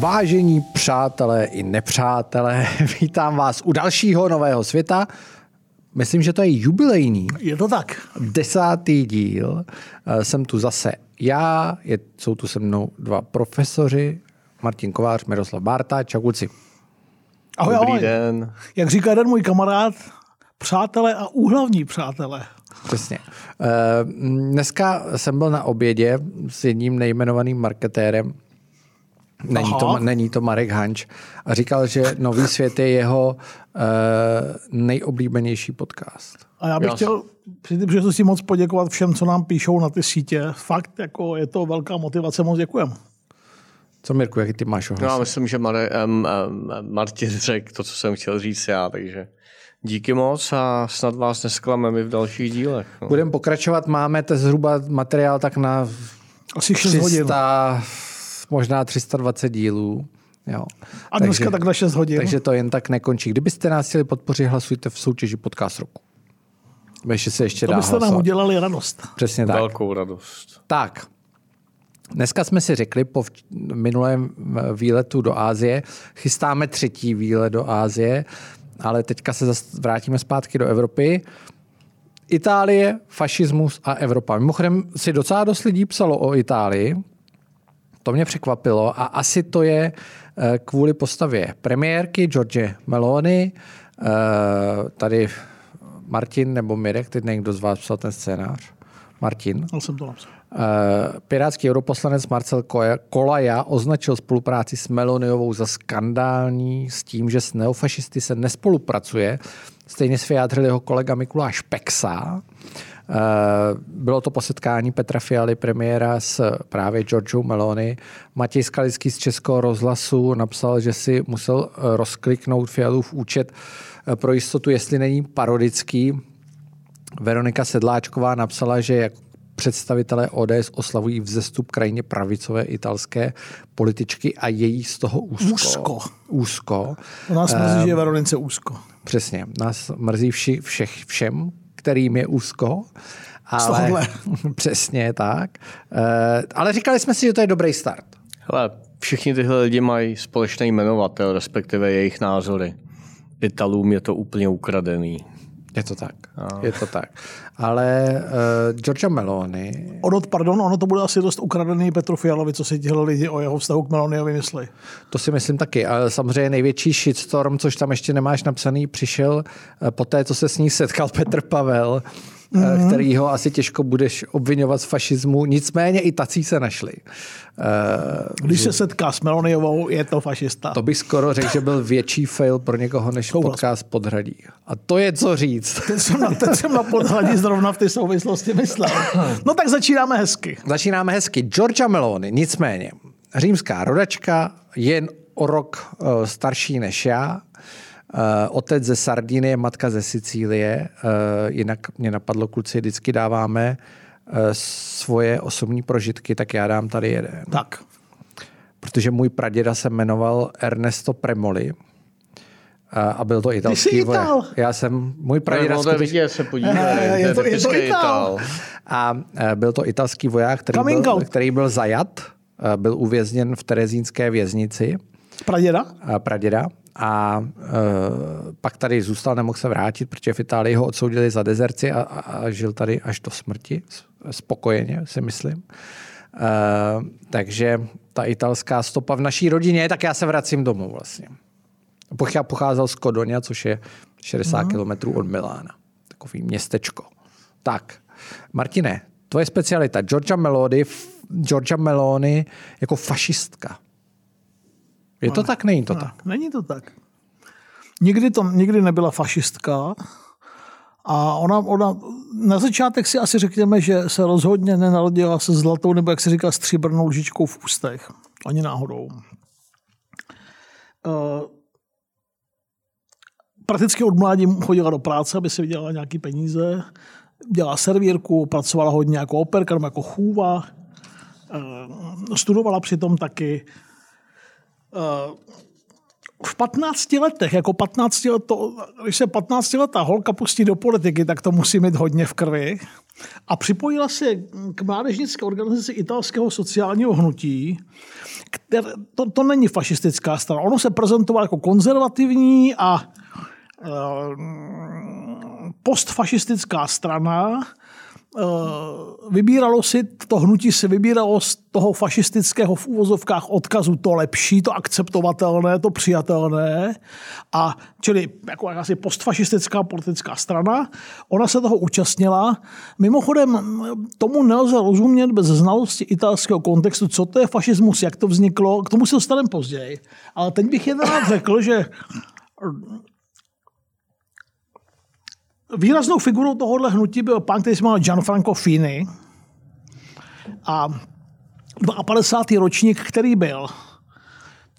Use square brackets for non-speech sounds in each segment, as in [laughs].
Vážení přátelé i nepřátelé, [laughs] vítám vás u dalšího nového světa. Myslím, že to je jubilejní. Je to tak. Desátý díl. Eh, Jsem tu zase já, je, jsou tu se mnou dva profesoři, Martin Kovář, Miroslav Bárta. Čau kluci. Ahoj, Dobrý ahoj. den. Jak říká jeden můj kamarád, přátelé a úhlavní přátelé. Přesně. Eh, Dneska jsem byl na obědě s jedním nejmenovaným marketérem. Není to, není to Marek Hanč. A říkal, že Nový svět je jeho eh, nejoblíbenější podcast. A já bych Já chtěl při té příležitosti moc poděkovat všem, co nám píšou na ty sítě. Fakt, jako je to velká motivace, moc děkujem. Co Mirku, jaký ty máš No, ohlasy? já myslím, že Mare, um, um, Martin řekl to, co jsem chtěl říct já, takže díky moc a snad vás nesklameme i v dalších dílech. No. Budeme pokračovat, máme to zhruba materiál tak na Asi 6 hodin. 300, možná 320 dílů. Jo. A dneska tak na 6 hodin. Takže to jen tak nekončí. Kdybyste nás chtěli podpořit, hlasujte v soutěži podcast roku. Ještě se ještě to byste nám udělali radost. Přesně tak. Velkou radost. Tak, dneska jsme si řekli po minulém eh, výletu do Ázie, chystáme třetí výlet do Ázie, ale teďka se vrátíme zpátky do Evropy. Itálie, fašismus a Evropa. Mimochodem si docela dost lidí psalo o Itálii, to mě překvapilo a asi to je eh, kvůli postavě premiérky George Meloni, eh, tady Martin nebo Mirek, teď nevím, kdo z vás psal ten scénář. Martin. Já jsem to napsal. Eh, Pirátský europoslanec Marcel Koja- Kolaja označil spolupráci s Meloniovou za skandální s tím, že s neofašisty se nespolupracuje. Stejně se vyjádřil jeho kolega Mikuláš Peksa. Eh, Bylo to po setkání Petra Fialy, premiéra s právě Georgiou Meloni. Matěj Skalický z Českého rozhlasu napsal, že si musel eh, rozkliknout Fialův účet eh, pro jistotu, jestli není parodický. Veronika Sedláčková napsala, že jak představitelé ODS oslavují vzestup krajně pravicové italské političky a její z toho úzko. Úzko. Úzko. U nás mrzí, že je Veronice úzko. Přesně. Nás mrzí vši, všech, všem, kterým je úzko. Ale, [laughs] přesně tak. Eh, ale říkali jsme si, že to je dobrý start. Hele, všichni tyhle lidi mají společný jmenovatel, respektive jejich názory. Italům je to úplně ukradený. Je to tak. Je to tak. Ale uh, Giorgia Meloni Ono, pardon, ono to bude asi dost ukradený Petru Fialovi, co si tihle lidi o jeho vztahu k Meloniovi myslí. To si myslím taky. Ale samozřejmě největší shitstorm, což tam ještě nemáš napsaný, přišel eh, po té, co se s ní setkal Petr Pavel, mm-hmm. který ho asi těžko budeš obvinovat z fašismu. Nicméně i tací se našli. Eh, Když se setká s Meloniovou, je to fašista. To bych skoro řekl, že byl větší fail pro někoho než Souhlas. podcast Podhradí. A to je co říct. Teď jsem, na, teď jsem na podhradí zrovna v té souvislosti myslel. No tak začínáme hezky. Začínáme hezky. Georgia Meloni, nicméně, římská rodačka, jen o rok eh, starší než já, otec ze Sardinie, matka ze Sicílie, eh, jinak mě napadlo, kluci, vždycky dáváme eh, svoje osobní prožitky, tak já dám tady jeden. Tak. Protože můj praděda se jmenoval Ernesto Premoli a a byl to italský jsi voják. Ital. Já jsem, můj praděda No, to je skutečně, vidět, se podívej. Eh, je to- je to Ital. a byl to italský voják, který Coming byl, out. který byl zajat, byl uvězněn v terezínské věznici Praděda? praděda a e, pak tady zůstal, nemohl se vrátit, protože v Itálii ho odsoudili za dezerci a, a, a žil tady až do smrti, spokojeně si myslím. E, takže ta italská stopa v naší rodině, tak já se vracím domů vlastně. Pochá- Pocházel z Kodonia, což je 60 kilometrů od Milána. Takový městečko. Tak, Martine, tvoje specialita. Georgia Melody, Georgia Meloni jako fašistka. Je to tak, není to tak? Není to tak. Nikdy, to, nikdy nebyla fašistka. A ona, ona, na začátek si asi řekněme, že se rozhodně nenarodila se zlatou, nebo jak se říká, stříbrnou lžičkou v ústech. Ani náhodou. Uh, prakticky od mládí chodila do práce, aby si vydělala nějaký peníze. Dělala servírku, pracovala hodně jako operka, jako chůva. Uh, studovala přitom taky. Uh, v 15 letech, jako 15 leto, když se 15 letá holka pustí do politiky, tak to musí mít hodně v krvi. A připojila se k mládežnické organizaci italského sociálního hnutí, které, to, to není fašistická strana. Ono se prezentovalo jako konzervativní a e, postfašistická strana, Eh, vybíralo si, to hnutí se vybíralo z toho fašistického v úvozovkách odkazu to lepší, to akceptovatelné, to přijatelné. A čili jako jakási postfašistická politická strana, ona se toho účastnila. Mimochodem, tomu nelze rozumět bez znalosti italského kontextu, co to je fašismus, jak to vzniklo, k tomu se dostaneme později. Ale teď bych jen rád řekl, že Výraznou figurou tohohle hnutí byl pán, který se jmenoval Gianfranco Fini. A 52. ročník, který byl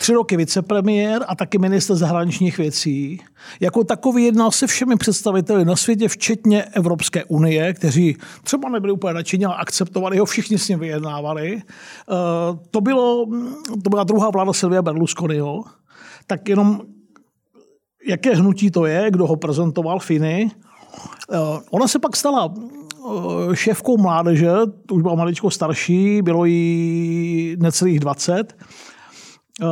tři roky vicepremiér a taky minister zahraničních věcí. Jako takový jednal se všemi představiteli na světě, včetně Evropské unie, kteří třeba nebyli úplně nadšení, ale akceptovali ho, všichni s ním vyjednávali. Eh, to, bylo, to byla druhá vláda Silvia Berlusconiho. Tak jenom jaké hnutí to je, kdo ho prezentoval, Finy. Eh, ona se pak stala eh, šéfkou mládeže, už byla maličko starší, bylo jí necelých 20. Eh,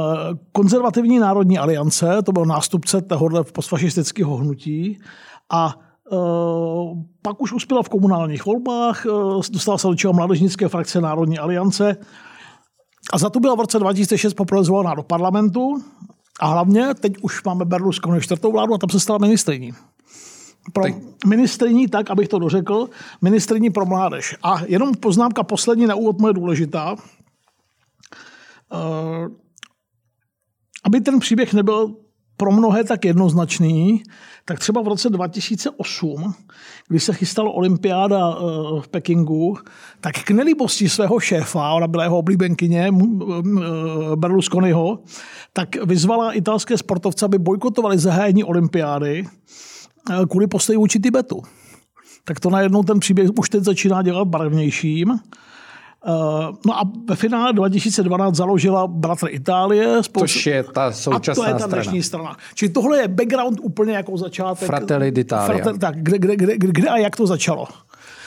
konzervativní národní aliance, to byl nástupce tohohle postfašistického hnutí a pak už uspěla v komunálních volbách, dostala se do čeho mládežnické frakce Národní aliance a za to byla v roce 2006 poprvé zvolená do parlamentu a hlavně teď už máme Berlusconi čtvrtou vládu a tam se stala ministriní pro ministrní, tak abych to dořekl, ministrní pro mládež. A jenom poznámka poslední na úvod moje důležitá. Uh, aby ten příběh nebyl pro mnohé tak jednoznačný, tak třeba v roce 2008, kdy se chystala olympiáda eh, v Pekingu, tak k nelíbosti svého šéfa, ona byla jeho oblíbenkyně, eh, Berlusconiho, tak vyzvala italské sportovce, aby bojkotovali zahájení olympiády Eh, kvůli postoji vůči Tibetu. Tak to najednou ten příběh už teď začíná dělat barevnějším. Eh, no a ve finále 2012 založila bratr Itálie. Spolu... Což je ta současná a to je ta dnešní strana. strana. Čili tohle je background úplně jako začátek. Fratelli d'Italia. Fratel, tak, kde, kde, kde, kde a jak to začalo?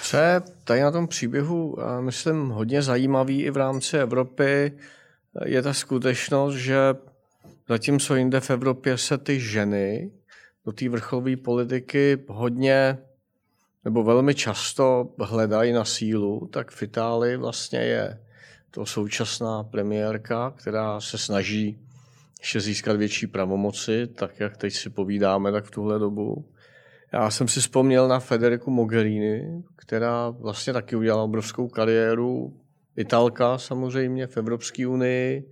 Co je tady na tom příběhu, myslím, hodně zajímavý i v rámci Evropy, je ta skutečnost, že zatímco jinde v Evropě se ty ženy do té vrcholové politiky hodně nebo velmi často hledají na sílu, tak v Itálii vlastně je to současná premiérka, která se snaží ještě získat větší pravomoci, tak jak teď si povídáme, tak v tuhle dobu. Já jsem si vzpomněl na Federiku Mogherini, která vlastně taky udělala obrovskou kariéru. Italka samozřejmě v Evropské unii,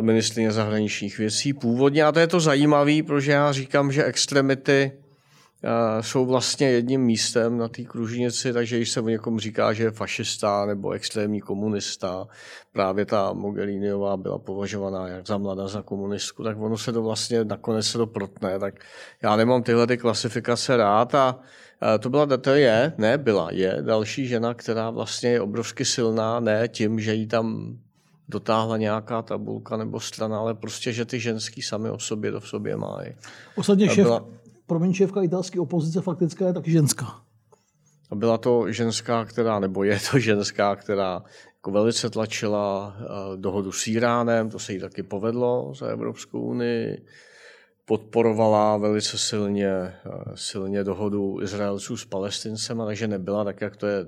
ministrině zahraničních věcí původně. A to je to zajímavé, protože já říkám, že extremity eh, jsou vlastně jedním místem na té kružnici, takže když se o někom říká, že je fašista nebo extrémní komunista, právě ta Mogheriniová byla považovaná jak za mladá za komunistku, tak ono se to vlastně nakonec se to protne. Tak já nemám tyhle ty klasifikace rád a to byla, to je, ne, byla, je další žena, která vlastně je obrovsky silná, ne tím, že jí tam dotáhla nějaká tabulka nebo strana, ale prostě, že ty ženský sami o sobě to v sobě mají. Ostatně šéf, byla... promiň, šéfka italské opozice faktická je taky ženská. A byla to ženská, která, nebo je to ženská, která jako velice tlačila eh, dohodu s Iránem, to se jí taky povedlo za Evropskou unii. Podporovala velice silně, eh, silně dohodu Izraelců s Palestincem, takže nebyla tak, jak to je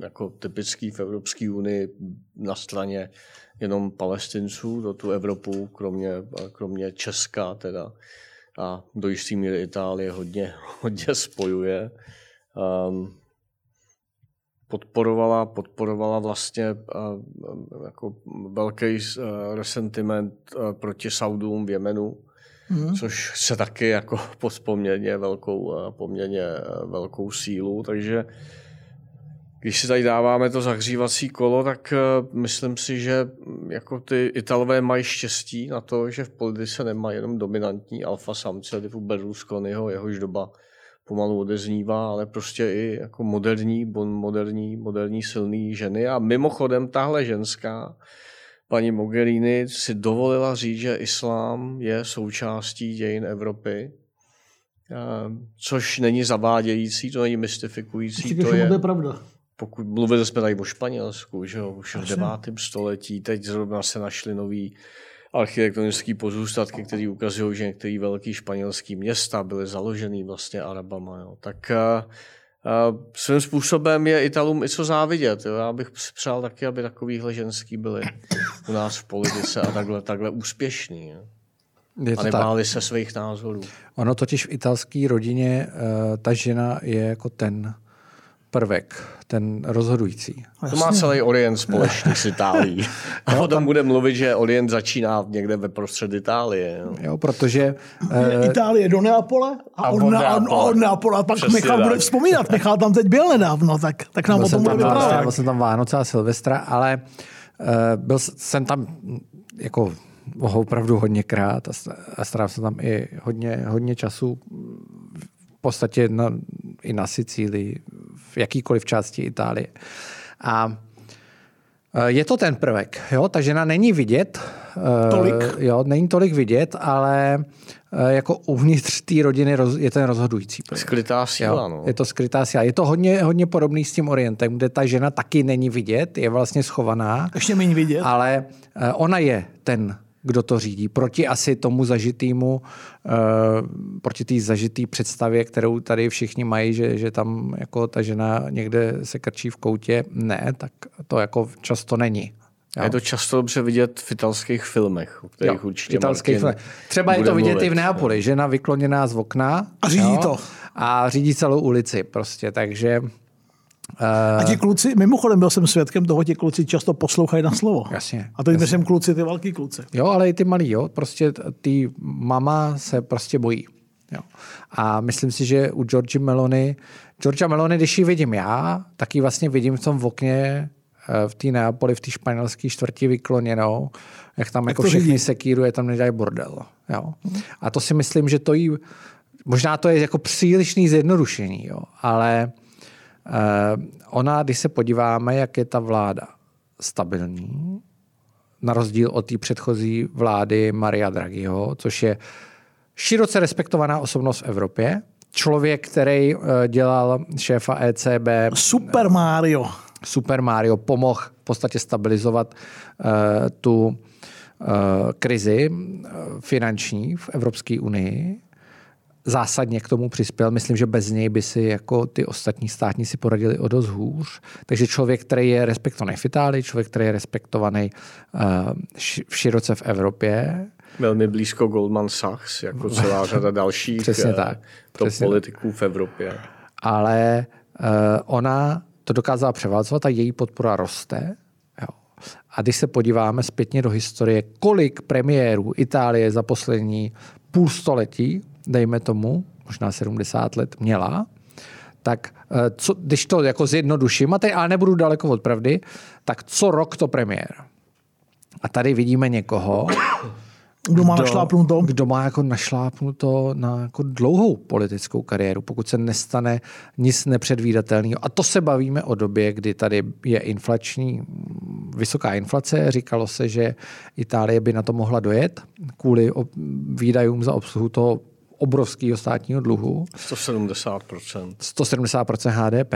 jako typický v Evropské unii na straně jenom palestinců do tu Evropu, kromě, kromě Česka teda a do jistý míry Itálie hodně, [laughs] hodně spojuje. Um, podporovala, podporovala vlastně uh, jako velký uh, resentiment uh, proti Saudům v Jemenu, mm. což se taky jako [laughs] pod poměrně velkou, uh, poměrně uh, velkou sílu, takže když si tady dáváme to zahřívací kolo, tak uh, myslím si, že mm, jako ty Italové mají štěstí na to, že v politice nemají jenom dominantní alfa samce typu Berlusconiho, jehož doba pomalu odeznívá, ale prostě i jako moderní, bon, moderní, moderní silný ženy. A mimochodem tahle ženská paní Mogherini si dovolila říct, že islám je součástí dějin Evropy, což není zavádějící, to není mystifikující. To je, to je pravda. Pokud mluvili jsme tady o Španělsku, že jo, už v 9. století, teď zrovna se našly nový architektonické pozůstatky, které ukazují, že některé velké španělské města byly založeny vlastně Arabama. Jo. Tak uh, svým způsobem je Italům i co závidět. Jo. Já bych si přál taky, aby takovýhle ženský byli u nás v politice a takhle, takhle úspěšný. Jo. Je to a nebáli tak. se svých názorů. Ono totiž v italské rodině uh, ta žena je jako ten prvek, ten rozhodující. To má celý Orient společný s Itálií. [laughs] A o tom bude mluvit, že Orient začíná někde ve prostřed Itálie. Jo, jo protože... Uh, Itálie do Neapole a, a od, Neapole. od Neapole. A pak Přesně Michal tak. bude vzpomínat. Michal tam teď byl nedávno, tak, tak nám byl o tom bude vyprávět. Byl jsem tam Vánoce a Silvestra, ale uh, byl jsem tam jako opravdu hodněkrát a strávil jsem tam i hodně, hodně času v podstatě na, i na Sicílii, v jakýkoliv části Itálie. A e, je to ten prvek, jo? ta žena není vidět. E, tolik? Jo, není tolik vidět, ale e, jako uvnitř té rodiny je ten rozhodující. Prvek. Skrytá síla, jo? no. Je to skrytá síla. Je to hodně, hodně podobný s tím Orientem, kde ta žena taky není vidět, je vlastně schovaná. Ještě méně vidět. Ale ona je ten kdo to řídí. Proti asi tomu zažitýmu, uh, proti té zažitý představě, kterou tady všichni mají, že, že tam jako ta žena někde se krčí v koutě. Ne, tak to jako často není. Jo. Je to často dobře vidět v italských filmech, o kterých jo, určitě italských filmech. Třeba je to vidět mluvit. i v Neapoli. Žena vykloněná z okna. A řídí jo, to. A řídí celou ulici prostě, takže a ti kluci, mimochodem byl jsem svědkem toho, ti kluci často poslouchají na slovo. Jasně. A teď myslím kluci, ty velký kluci. Jo, ale i ty malí, jo. Prostě ty mama se prostě bojí. Jo. A myslím si, že u George Melony, George Melony, když ji vidím já, tak ji vlastně vidím v tom okně eh, v té Neapoli, v té španělské čtvrti vykloněnou, jak tam jak jako všechny sekíruje, tam nedělají bordel. Jo. A to si myslím, že to jí, možná to je jako přílišný zjednodušení, jo, ale ona, když se podíváme, jak je ta vláda stabilní, na rozdíl od té předchozí vlády Maria Draghiho, což je široce respektovaná osobnost v Evropě, člověk, který eh, dělal šéfa ECB. Super Mario. Super Mario pomohl v podstatě stabilizovat uh, tu uh, krizi finanční v Evropské unii zásadně k tomu přispěl. Myslím, že bez něj by si jako ty ostatní státníci poradili o dost hůř. Takže člověk, který je respektovaný v Itálii, člověk, který je respektovaný uh, v široce v Evropě. Velmi blízko Goldman Sachs, jako celá [laughs] řada dalších Přesně eh, tak. top Přesně politiků tak. v Evropě. Ale uh, ona to dokázala převálcovat a její podpora roste. A když se podíváme zpětně do historie, kolik premiérů Itálie za poslední půl století dejme tomu, možná 70 let měla, tak eh, co, když to jako zjednoduším, a teď ale nebudu daleko od pravdy, tak co rok to premiér. A tady vidíme někoho, kdo má našlápnuto? Kdo má jako našlápnuto na jako dlouhou politickou kariéru, pokud se nestane nic nepředvídatelného. A to se bavíme o době, kdy tady je inflační, vysoká inflace. Říkalo se, že Itálie by na to mohla dojet kvůli výdajům za obsluhu toho obrovského státního dluhu. 170%. 170% HDP,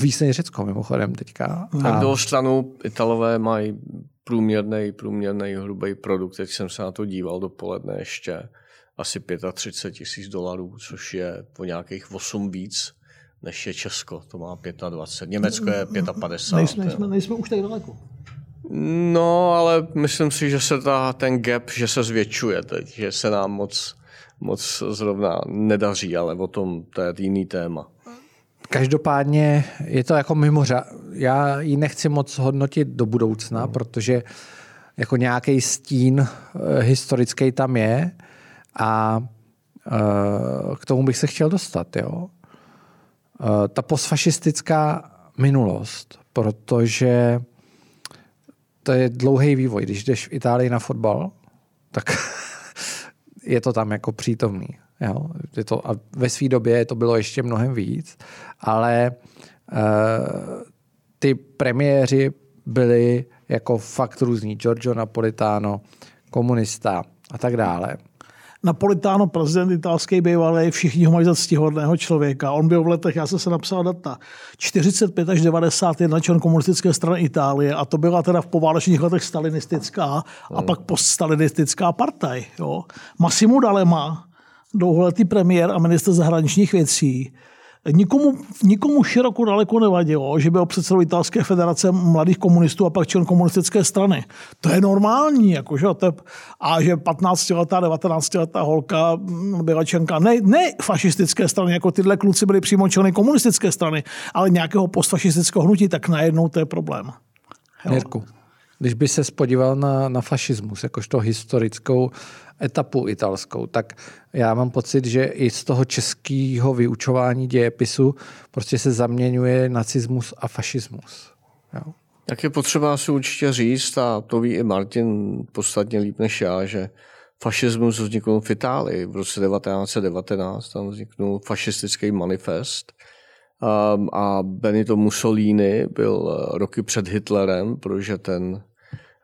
víc než Řecko mimochodem teďka. Na druhou stranu Italové mají průměrný, průměrný hrubý produkt, teď jsem se na to díval dopoledne ještě, asi 35 tisíc dolarů, což je po nějakých 8 víc než je Česko, to má 25. Německo je 55. Nejsme, nejsme, nejsme už tak daleko. No, ale myslím si, že se ta, ten gap, že se zvětšuje teď, že se nám moc moc zrovna nedaří, ale o tom to je jiný téma. Každopádně je to jako mimořád. Já ji nechci moc hodnotit do budoucna, protože jako nějaký stín eh, historický tam je a eh, k tomu bych se chtěl dostat. Jo? Eh, ta postfašistická minulost, protože to je dlouhý vývoj. Když jdeš v Itálii na fotbal, tak [laughs] je to tam jako přítomný. Jo? Je to, a ve své době to bylo ještě mnohem víc, ale uh, ty premiéři byli jako fakt různý. Giorgio Napolitano, komunista a tak dále. Napolitano, prezident italský bývalý, všichni ho mají za ctihodného člověka. On byl v letech, já jsem se napsal data, 45 až 91 člen komunistické strany Itálie a to byla teda v poválečných letech stalinistická a pak poststalinistická partaj. Jo. Massimo D'Alema, dlouholetý premiér a minister zahraničních věcí, Nikomu, nikomu široko daleko nevadilo, že byl předsedou Italské federace mladých komunistů a pak člen komunistické strany. To je normální. Jako, že? To je, a že 15-letá, 19-letá holka byla členka ne, ne fašistické strany, jako tyhle kluci byli přímo členy komunistické strany, ale nějakého postfašistického hnutí, tak najednou to je problém. Mirku, když by se podíval na, na fašismus, jakožto historickou etapu italskou, tak já mám pocit, že i z toho českého vyučování dějepisu prostě se zaměňuje nacismus a fašismus. Jo. Tak je potřeba si určitě říct, a to ví i Martin podstatně líp než já, že fašismus vzniknul v Itálii v roce 1919, tam vzniknul fašistický manifest um, a Benito Mussolini byl roky před Hitlerem, protože ten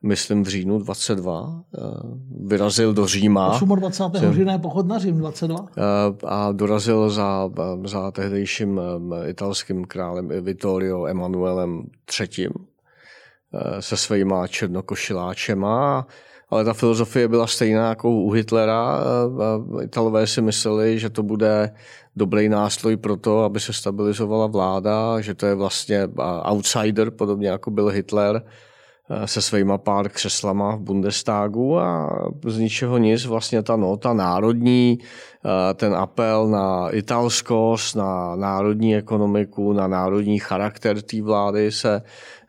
myslím v říjnu 22, eh, vyrazil do Říma. 28. října je pochod na Řím 22. Eh, a dorazil za, za tehdejším eh, italským králem Vittorio Emanuelem III. se svýma černokošiláčema. Ale ta filozofie byla stejná jako u Hitlera. Italové si mysleli, že to bude dobrý nástroj pro to, aby se stabilizovala vláda, že to je vlastně outsider, podobně jako byl Hitler, Eh, se svýma pár křeslama v Bundestagu a z ničeho nic vlastně ta nota národní, eh, ten apel na italskost, na národní ekonomiku, na národní charakter té vlády se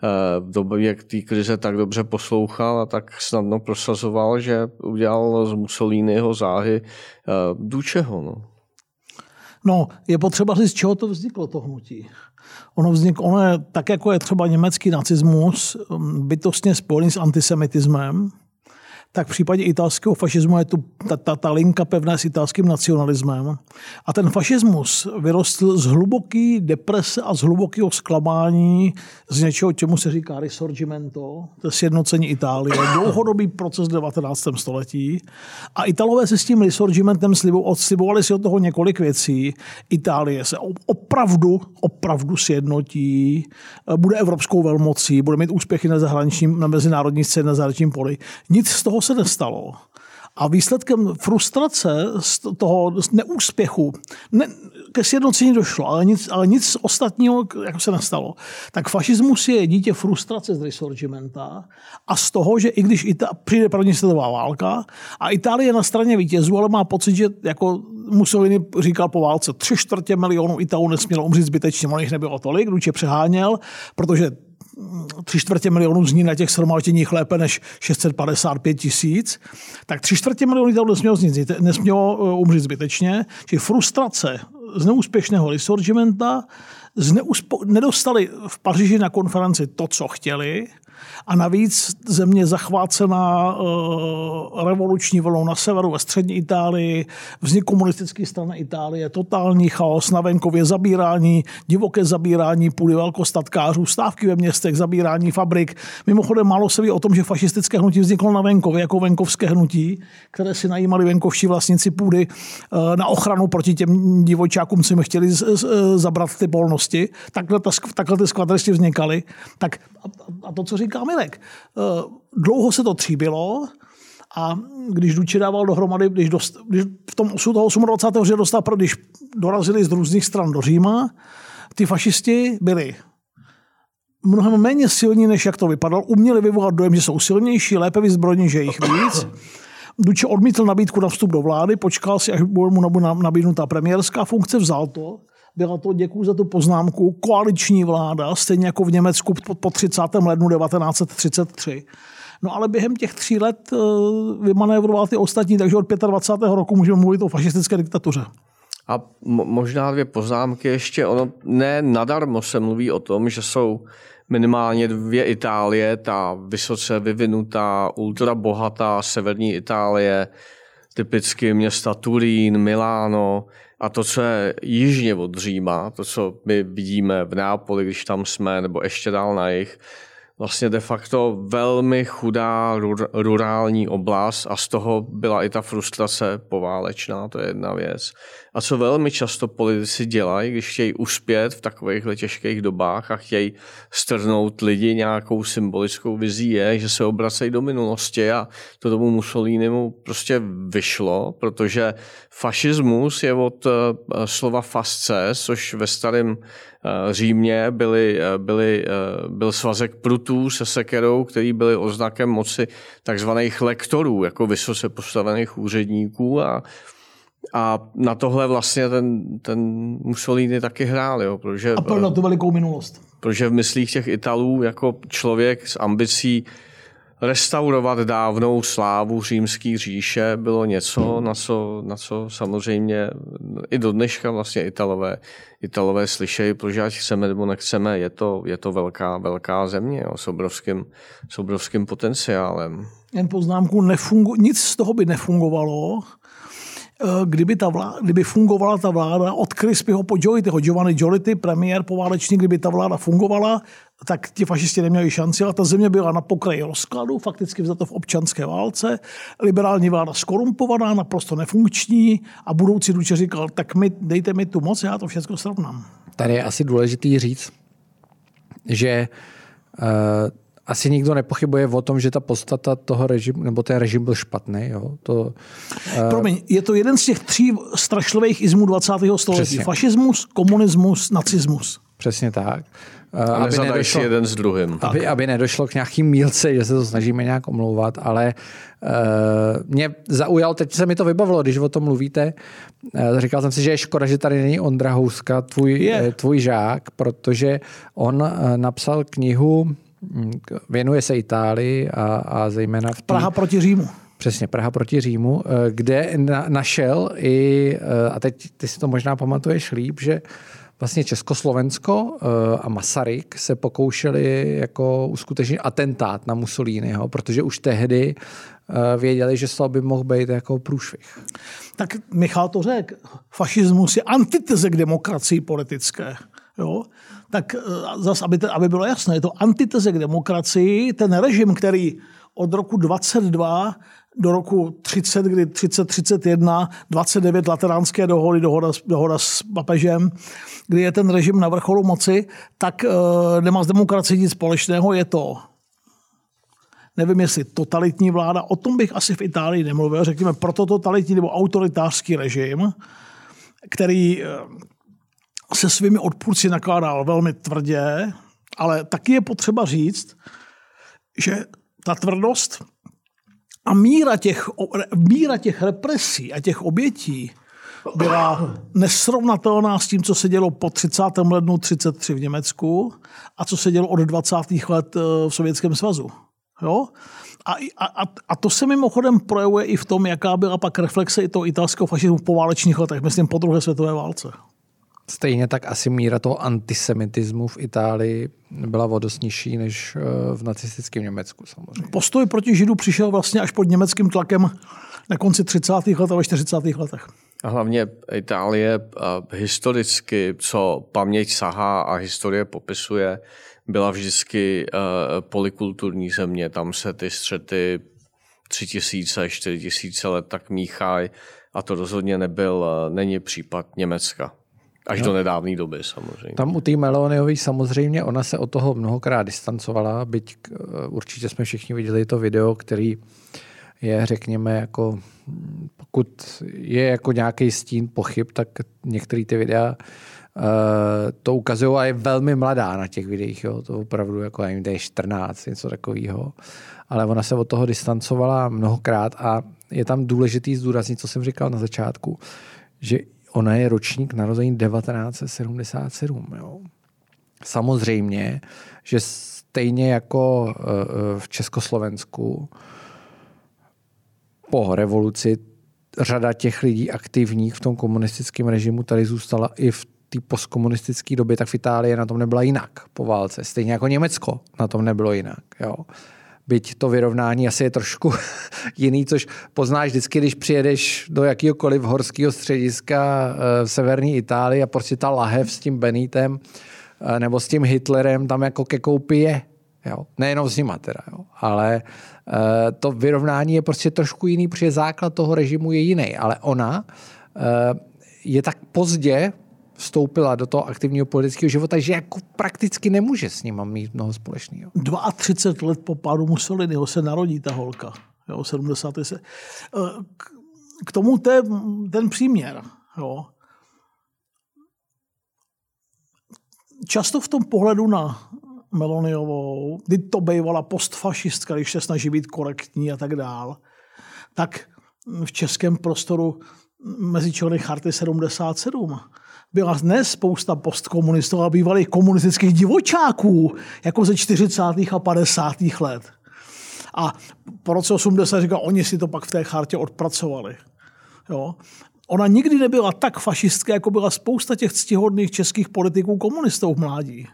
eh, v době té krize tak dobře poslouchal a tak snadno prosazoval, že udělal z Mussoliniho záhy dučeho. No. no, je potřeba říct, z čeho to vzniklo, to hnutí. Ono vzniklo, ono je, tak jako je třeba německý nacismus, um, bytostně spojený s antisemitismem, tak v případě italského fašismu je tu ta, ta, ta linka pevná s italským nacionalismem. A ten fašismus vyrostl z hluboké deprese a z hlubokého zklamání z něčeho, čemu se říká risorgimento, to je sjednocení Itálie, [coughs] dlouhodobý proces v 19. století. A Italové se s tím risorgimentem slibovali si od toho několik věcí. Itálie se opravdu, opravdu sjednotí, bude evropskou velmocí, bude mít úspěchy na zahraničním, na mezinárodní scéně, na zahraničním poli. Nic z toho se nestalo. A výsledkem frustrace z toho neúspěchu, ne, ke sjednocení došlo, ale nic, ale nic ostatního jako se nestalo. Tak fašismus je dítě frustrace z Risorgimenta a z toho, že i když Ita- přijde první světová válka a Itálie je na straně vítězů, ale má pocit, že jako Mussolini říkal po válce, tři čtvrtě milionů Italů nesmělo umřít zbytečně, on jich nebylo tolik, Duče přeháněl, protože tři čtvrtě milionů zní na těch shromážděních lépe než 655 tisíc, tak tři čtvrtě milionů tam nesmělo, znít, nesmělo uh, umřít zbytečně. Čili frustrace z neúspěšného resorgimenta, z neuspo- nedostali v Paříži na konferenci to, co chtěli, a navíc země zachvácená uh, revoluční vlnou na severu ve střední Itálii, vznik komunistické strany Itálie, totální chaos na venkově, zabírání, divoké zabírání půdy velkostatkářů, stávky ve městech, zabírání fabrik. Mimochodem málo se ví o tom, že fašistické hnutí vzniklo na venkově jako venkovské hnutí, které si najímali venkovští vlastníci půdy uh, na ochranu proti těm divočákům, co chtěli zabrat ty polnosti. Takhle, ta, takhle ty skvadristi vznikaly. Tak a, a to, co říká Milek. Eh, dlouho se to tříbilo a když Duči dával dohromady, když, dost, když v tom toho 28. října dostal, když dorazili z různých stran do Říma, ty fašisti byli mnohem méně silní, než jak to vypadalo. Uměli vyvolat dojem, že jsou silnější, lépe vyzbrojení, že jich víc. Duče odmítl nabídku na vstup do vlády, počkal si, až mu nabídnutá premiérská funkce, vzal to byla to, děkuji za tu poznámku, koaliční vláda, stejně jako v Německu po 30. lednu 1933. No ale během těch tří let eh, vymanévroval ty ostatní, takže od 25. roku můžeme mluvit o fašistické diktatuře. A možná dvě poznámky ještě. Ono ne nadarmo se mluví o tom, že jsou minimálně dvě Itálie, ta vysoce vyvinutá, ultrabohatá severní Itálie, typicky města Turín, Miláno, a to, co je jižně od Říma, to, co my vidíme v Nápoli, když tam jsme, nebo ještě dál na jich, vlastně de facto velmi chudá rurální oblast a z toho byla i ta frustrace poválečná, to je jedna věc. A co velmi často politici dělají, když chtějí uspět v takovýchhle těžkých dobách a chtějí strhnout lidi nějakou symbolickou vizí, je, že se obracejí do minulosti a to tomu Mussolinimu prostě vyšlo, protože fašismus je od eh, slova fasce, což ve starém eh, Římě byly, eh, byly, byl svazek prutů se sekerou, který byly oznakem moci takzvaných lektorů, jako vysoce postavených úředníků a a na tohle vlastně ten, ten Mussolini taky hrál, jo, protože... A pro tu velikou minulost. Protože v myslích těch Italů jako člověk s ambicí restaurovat dávnou slávu římské říše bylo něco, na co, na co samozřejmě i do dneška vlastně Italové, Italové slyšejí, protože ať chceme nebo nechceme, je to, je to velká, velká země jo, s, obrovským, s obrovským potenciálem. Jen poznámku, nefungu, nic z toho by nefungovalo, kdyby, ta vláda, kdyby fungovala ta vláda od Crispyho po Jolityho, Giovanni Jolity, premiér poválečný, kdyby ta vláda fungovala, tak ti fašisti neměli šanci, ale ta země byla na pokraji rozkladu, fakticky vzato v občanské válce, liberální vláda skorumpovaná, naprosto nefunkční a budoucí duče říkal, tak mi, dejte mi tu moc, já to všechno srovnám. Tady je asi důležitý říct, že uh, asi nikdo nepochybuje o tom, že ta podstata toho režimu, nebo ten režim byl špatný. Jo? To, uh... Promiň, je to jeden z těch tří strašlivých izmů 20. století. Přesně. Fašismus, komunismus, nacismus. Přesně tak. Uh, aby nedošlo, jeden s druhým. Aby, aby nedošlo k nějakým mílce, že se to snažíme nějak omlouvat, ale uh, mě zaujal, teď se mi to vybavilo, když o tom mluvíte, uh, říkal jsem si, že je škoda, že tady není Ondra Houska, tvůj, yeah. tvůj žák, protože on uh, napsal knihu Věnuje se Itálii a, a zejména v tý... Praha proti Římu. Přesně, Praha proti Římu, eh, kde na, našel i, eh, a teď ty si to možná pamatuješ líp, že vlastně Československo eh, a Masaryk se pokoušeli jako uskutečnit atentát na Mussoliniho, protože už tehdy věděli, že to by mohl být jako průšvih. Tak Michal to řekl. Fašismus je antiteze k demokracii politické. Jo? Tak eh, zase, aby, aby bylo jasné, je to antiteze k demokracii, ten režim, který od roku 22 do roku 30, kdy 30, 31, 29 lateránské dohody, dohoda, dohoda s papežem, kdy je ten režim na vrcholu moci, tak e, nemá s demokracií nic společného, je to nevím, jestli totalitní vláda, o tom bych asi v Itálii nemluvil, řekněme protototalitní nebo autoritářský režim, který eh, se svými odpůrci nakládal velmi tvrdě, ale taky je potřeba říct, že ta tvrdost a míra těch, míra těch represí a těch obětí byla nesrovnatelná s tím, co se dělo po 30. lednu 33 v Německu a co se dělo od 20. let eh, v Sovětském svazu. Jo? A, a, a to se mimochodem projevuje i v tom, jaká byla pak reflexe i toho italského fašismu v poválečných letech, myslím po druhé světové válce. Stejně tak asi míra toho antisemitismu v Itálii byla o dost nižší než eh, v nacistickém Německu samozřejmě. Postoj proti Židu přišel vlastně až pod německým tlakem na konci 30. let a ve 40. letech. A hlavně Itálie eh, historicky, co paměť sahá a historie popisuje, byla vždycky eh, polikulturní země. Tam se ty střety tři tisíce, čtyři tisíce let tak míchají a to rozhodně nebyl, není případ Německa. Až no. do nedávné doby samozřejmě. Tam u té Meloniové samozřejmě ona se od toho mnohokrát distancovala, byť eh, určitě jsme všichni viděli to video, který je, řekněme, jako pokud je jako nějaký stín pochyb, tak některé ty videa uh, to ukazují a je velmi mladá na těch videích. Jo. To opravdu jako, nevím, je 14, něco takového. Ale ona se od toho distancovala mnohokrát a je tam důležitý zdůraznit, co jsem říkal na začátku, že ona je ročník narození 1977. Jo. Samozřejmě, že stejně jako eh, eh, v Československu po revoluci řada těch lidí aktivních v tom komunistickém režimu tady zůstala i v té postkomunistické době, tak v Itálii na tom nebyla jinak po válce. Stejně jako Německo na tom nebylo jinak. Jo byť to vyrovnání asi je trošku [laughs] jiný, což poznáš vždycky, když přijedeš do jakýkoliv horského střediska eh, v severní Itálii a prostě ta lahev s tím Benítem eh, nebo s tím Hitlerem tam jako ke koupi je. Jo? Nejenom s nima teda, jo? ale uh, to vyrovnání je prostě trošku jiný, protože základ toho režimu je jiný. Ale ona je tak pozdě vstoupila do toho aktivního politického života, že jako prakticky nemůže s ním mít mnoho společného. 32 let po pádu Mussoliniho se narodí ta holka. Jo, 70. Se. K tomu te, ten příměr. Jo. Často v tom pohledu na Meloniovou, kdy to bývala postfašistka, když se snaží být korektní a tak dál, tak v českém prostoru mezi členy Charty 77 byla dnes spousta postkomunistů a bývalých komunistických divočáků, jako ze 40. a 50. let. A po roce 80 říkal, oni si to pak v té chartě odpracovali. Jo. Ona nikdy nebyla tak fašistka, jako byla spousta těch ctihodných českých politiků komunistů v mládí.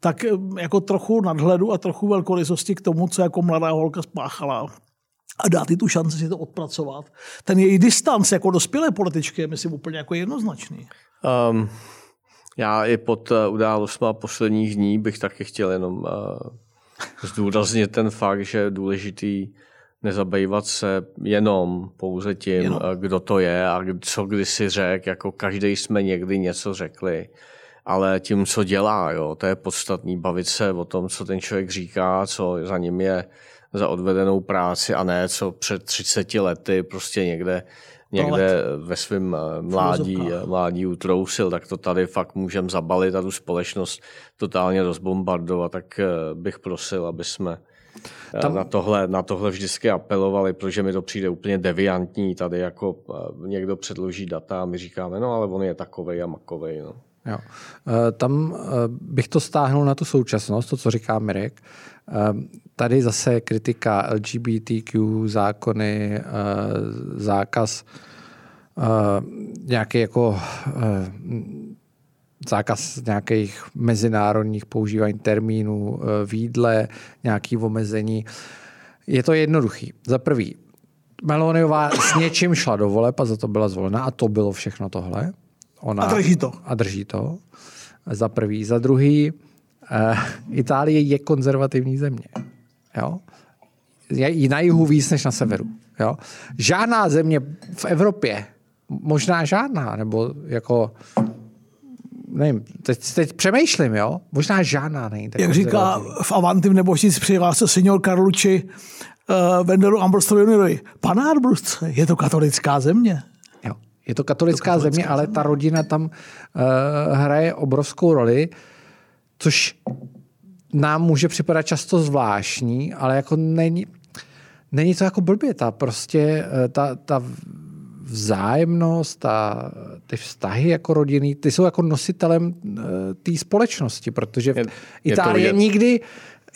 Tak eh, jako trochu nadhledu a trochu velkorysosti k tomu, co jako mladá holka spáchala a dát jí tu šanci si to odpracovat. Ten její distanc jako dospělé političky je, myslím, úplně jako jednoznačný. Um, já i pod uh, událostmi posledních dní bych taky chtěl jenom uh, zdůraznit ten fakt, že je důležitý nezabývat se jenom pouze tím, jenom. Uh, kdo to je a co kdysi řek, jako každý jsme někdy něco řekli, ale tím, co dělá, jo, to je podstatný, bavit se o tom, co ten člověk říká, co za ním je za odvedenou práci a ne co před 30 lety prostě někde někde ve svém eh, mládí, eh, mládí utrousil, tak to tady fakt můžeme zabalit a tu společnost totálně rozbombardovat, tak eh, bych prosil, aby jsme tam... na, tohle, na tohle vždycky apelovali, protože mi to přijde úplně deviantní, tady jako někdo předloží data a my říkáme, no ale on je takovej a makovej. No. Jo. Tam bych to stáhnul na tu současnost, to, co říká Mirek. Tady zase kritika LGBTQ, zákony, zákaz nějaký jako zákaz nějakých mezinárodních používání termínů v jídle, nějaký omezení. Je to jednoduchý. Za prvý, Meloniová s něčím šla do voleb a za to byla zvolena a to bylo všechno tohle. Ona, a drží to. A drží to. Za prvý. Za druhý, uh, Itálie je konzervativní země. Jo? Je na jihu víc než na severu. Jo? Žádná země v Evropě, možná žádná, nebo jako nevím, teď, teď přemýšlím, jo? Možná žádná není. Jak říká v Avantim nebo si přihlásil senior Karluči uh, Venderu Ambrostovi juniory. Pane Arbrust, je to katolická země. Je to katolická, to katolická země, země, ale ta rodina tam uh, hraje obrovskou roli, což nám může připadat často zvláštní, ale jako není, není to jako blbě. Ta prostě eh, ta, ta vzájemnost a ty vztahy jako rodiny, ty jsou jako nositelem eh, té společnosti, protože je, Itálie je nikdy,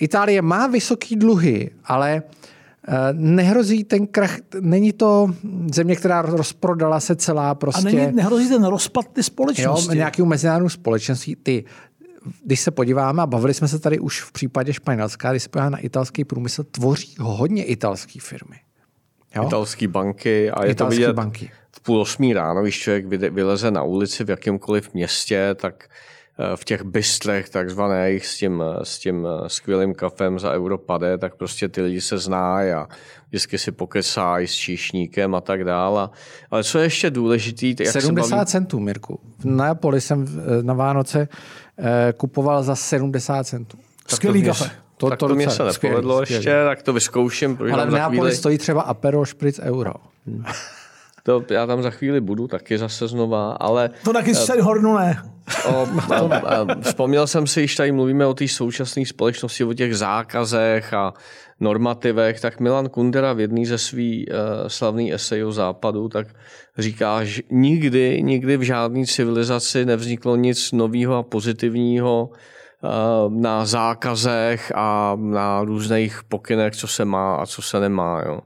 Itálie má vysoké dluhy, ale eh, nehrozí ten krach, není to země, která rozprodala se celá prostě. A není, nehrozí ten rozpad ty společnosti. Jo, nějakou mezinárodní společenství. Ty když se podíváme, a bavili jsme se tady už v případě Španělska, když se podíváme na italský průmysl, tvoří ho hodně italské firmy. Jo? Italské banky a je Italský to vidět banky. v půl osmí ráno, když člověk vyleze na ulici v jakémkoliv městě, tak eh, v těch bystrech takzvaných s tím, s tím skvělým kafem za Europade, tak prostě ty lidi se znají a vždycky si pokesají s číšníkem a tak dále. Ale co je ještě důležitý... Jak 70 baví... centů, Mirku. V Neapoli jsem eh, na Vánoce Eh, kupoval za 70 centů. Skvělý kafe. To, tak to, to mě se nepovedlo skvělý, ještě, skvělý. tak to vyzkouším. Ale v Neapoli chvíli... stojí třeba Aperol Spritz euro. Hmm. [laughs] To já tam za chvíli budu taky zase znova, ale... To taky se hornu ne. O, a, a, vzpomněl jsem si, když tady mluvíme o té současné společnosti, o těch zákazech a normativech, tak Milan Kundera v jedné ze svých uh, slavný esej o západu, tak říká, že nikdy, nikdy v žádné civilizaci nevzniklo nic nového a pozitivního uh, na zákazech a na různých pokynech, co se má a co se nemá. Jo.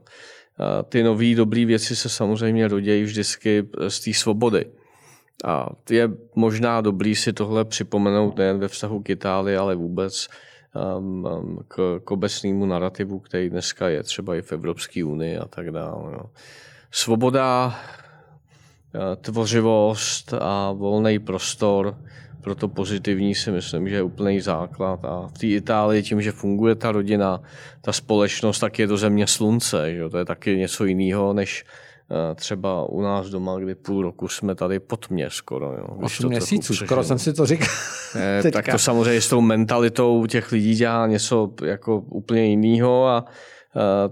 Ty nové dobré věci se samozřejmě rodějí vždycky z té svobody. A je možná dobrý si tohle připomenout nejen ve vztahu k Itálii, ale vůbec um, um, k, k obecnému narrativu, který dneska je třeba i v Evropské unii a tak dále. No. Svoboda, uh, tvořivost a volný prostor proto pozitivní si myslím, že je úplný základ. A v té Itálii tím, že funguje ta rodina, ta společnost, tak je to země slunce. Že? To je taky něco jiného, než eh, třeba u nás doma, kdy půl roku jsme tady pod mě skoro. Jo. Osm měsíců, skoro jsem si to říkal. Eh, [laughs] tak to samozřejmě s tou mentalitou těch lidí dělá něco jako úplně jiného a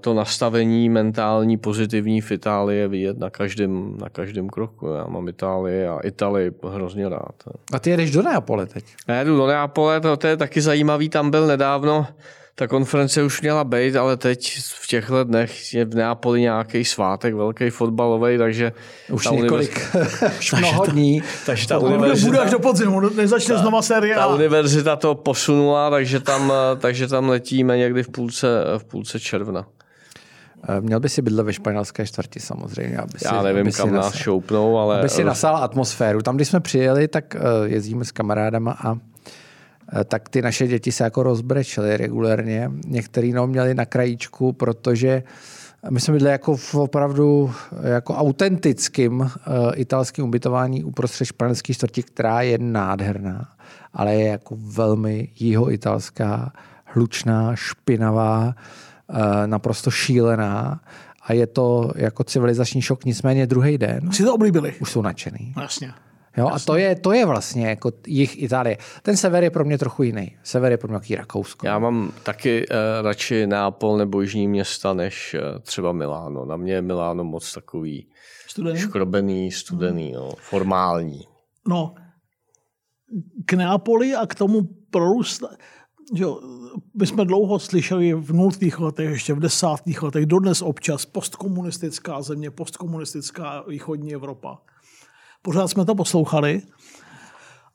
to nastavení mentální pozitivní v Itálii je vidět na každém, na každém kroku. Já mám Itálii a Itálii hrozně rád. A ty jedeš do Neapole teď? Já jdu do Neapole, to, to je taky zajímavý, tam byl nedávno ta konference už měla být, ale teď v těchto dnech je v Neapoli nějaký svátek, velký fotbalový, takže... Už několik, [laughs] už mnoho dní. Takže ta univerzita, bude až do podzimu, nezačne znova série Ta univerzita to posunula, takže tam, takže tam letíme někdy v půlce, v půlce června. Eh, měl by si bydlet ve španělské čtvrti samozřejmě. Aby Já si, nevím, aby kam si nás šoupnou, ale... Aby si nasál atmosféru. Tam, když jsme přijeli, tak eh, jezdíme s kamarádama a Eh, tak ty naše děti se jako rozbrečely regulérně. Některý no měli na krajíčku, protože my jsme byli jako v opravdu jako autentickým uh, italským ubytování uprostřed španělské čtvrti, která je nádherná, ale je jako velmi jihoitalská, hlučná, špinavá, uh, naprosto šílená a je to jako civilizační šok. Nicméně druhý den. Si to oblíbili? Už jsou nadšený. Jasně. Jo, a to je, to je vlastně jako jich Itálie. Ten sever je pro mě trochu jiný. Sever je pro mě jaký Rakousko. Já mám taky uh, radši Nápol nebo jižní města než uh, třeba Miláno. Na mě je Miláno moc takový studený? škrobený, studený, hmm. no, formální. No, k Neapoli a k tomu prorůst, že my jsme dlouho slyšeli v nultých letech, ještě v desátých letech, dodnes občas postkomunistická země, postkomunistická východní Evropa pořád jsme to poslouchali.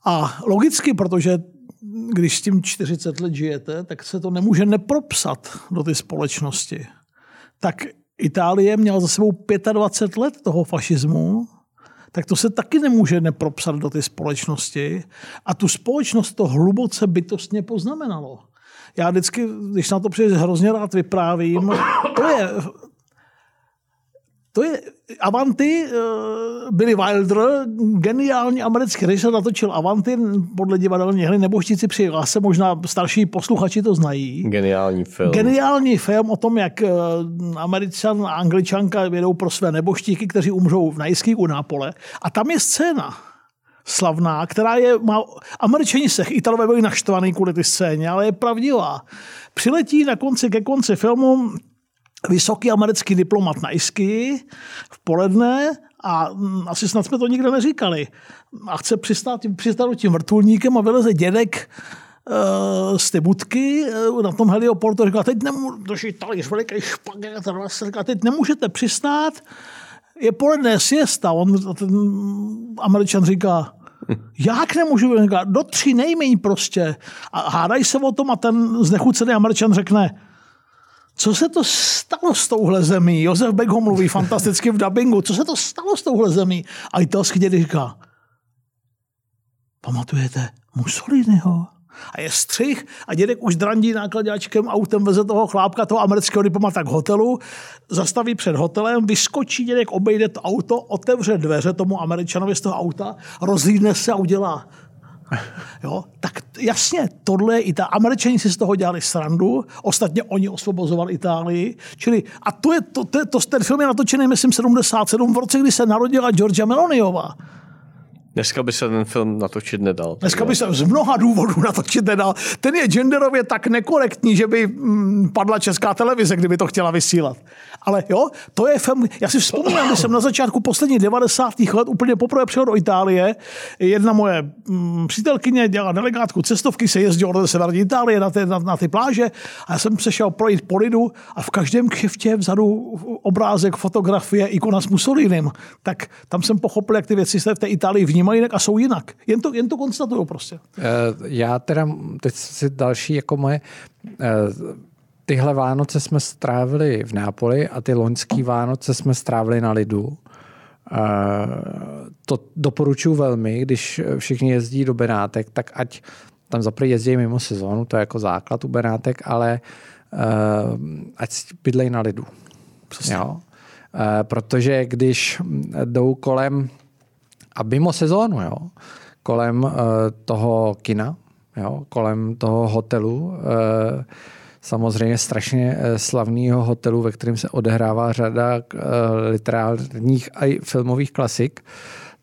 A logicky, protože když s tím 40 let žijete, tak se to nemůže nepropsat do té společnosti. Tak Itálie měla za sebou 25 let toho fašismu, tak to se taky nemůže nepropsat do té společnosti. A tu společnost to hluboce bytostně poznamenalo. Já vždycky, když na to přijde, hrozně rád vyprávím. To je to je Avanti, eh, Billy Wilder, geniální americký režisér, natočil Avanti podle divadelní hry Nebožtíci při lase, možná starší posluchači to znají. Geniální film. Geniální film o tom, jak eh, Američan a Angličanka jedou pro své neboštíky, kteří umřou v najských u Nápole. A tam je scéna, slavná, která je, má, američani se, Italové byli naštvaný kvůli ty scéně, ale je pravdivá. Přiletí na konci, ke konci filmu vysoký americký diplomat na Isky v poledne a mm, asi snad jsme to nikde neříkali. A chce přistát, přistát tím vrtulníkem a vyleze dědek uh, z té budky uh, na tom helioportu. Říká, teď nemůžu, talíř, veliký špaget, teď nemůžete přistát, je poledne siesta. On, ten američan říká, jak nemůžu? Říká, do tří nejméně prostě. A hádají se o tom a ten znechucený američan řekne, co se to stalo s touhle zemí? Josef Beck mluví fantasticky v dubbingu. Co se to stalo s touhle zemí? A italský dědy říká, pamatujete Mussoliniho? A je střih a dědek už drandí nákladáčkem autem, veze toho chlápka, toho amerického diplomata k hotelu, zastaví před hotelem, vyskočí dědek, obejde to auto, otevře dveře tomu američanovi z toho auta, rozlídne se a udělá [laughs] Jo? Tak jasně, tohle i ta Američani si z toho dělali srandu, ostatně oni osvobozovali Itálii, čili a to je, to, to, to, ten film je natočený, myslím, 77 v roce, kdy se narodila Georgia Meloniová. Dneska by se ten film natočit nedal. Dneska by se z mnoha důvodů [laughs] natočit nedal. Ten je genderově tak nekorektní, že by mm, padla česká televize, kdyby to chtěla vysílat. Ale jo, to je film, já si vzpomínám, když jsem na začátku posledních 90. let úplně poprvé přijel do Itálie. Jedna moje mm, přítelkyně dělala delegátku cestovky, se jezdila do severní Itálie na ty, na, na ty pláže a já jsem se šel projít po lidu a v každém křiftě vzadu obrázek, fotografie, ikona s Mussolinem. Tak tam jsem pochopil, jak ty věci se v té Itálii vnímají a jsou jinak. Jen to, jen to konstatuju prostě. Eh, já teda, teď si další jako moje, eh, tyhle Vánoce jsme strávili v Nápoli a ty loňský Vánoce jsme strávili na Lidu. Eh, to doporučuji velmi, když všichni jezdí do Benátek, tak ať tam zaprvé jezdí mimo sezónu, to je jako základ u Benátek, ale ať bydlej na lidu. Přesně. Jo? protože když jdou kolem a mimo sezónu, jo, kolem uh, toho kina, jo, kolem toho hotelu, uh, samozřejmě strašně slavného hotelu, ve kterém se odehrává řada literárních a filmových klasik,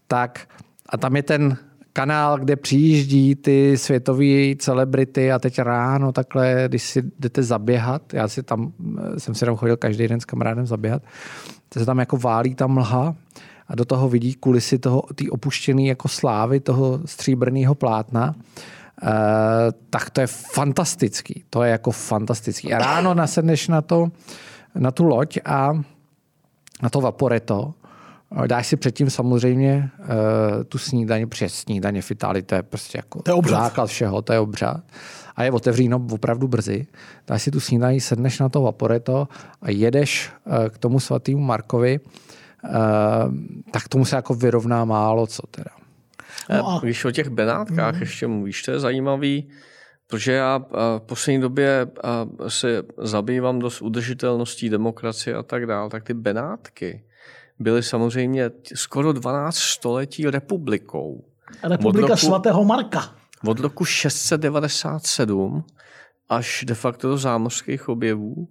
tak a tam je ten kanál, kde přijíždí ty světové celebrity a teď ráno takhle, když si jdete zaběhat, já si tam, jsem si tam chodil každý den s kamarádem zaběhat, to se tam jako válí ta mlha a do toho vidí kulisy toho, ty opuštěný jako slávy toho stříbrného plátna, Uh, tak to je fantastický. To je jako fantastický. A ráno nasedneš na, to, na tu loď a na to vaporeto Dáš si předtím samozřejmě uh, tu snídaně, protože snídaně v Itálii to je prostě jako to je základ všeho, to je obřad. A je otevříno opravdu brzy. Dáš si tu snídaní, sedneš na to Vaporeto a jedeš uh, k tomu svatýmu Markovi, uh, tak tomu se jako vyrovná málo co teda. No a... Když o těch Benátkách mm. ještě mluvíš, to je zajímavý, protože já v poslední době se zabývám dost udržitelností demokracie a tak dále, tak ty Benátky, byly samozřejmě skoro 12 století republikou. Republika roku, svatého Marka. Od roku 697 až de facto do zámořských objevů.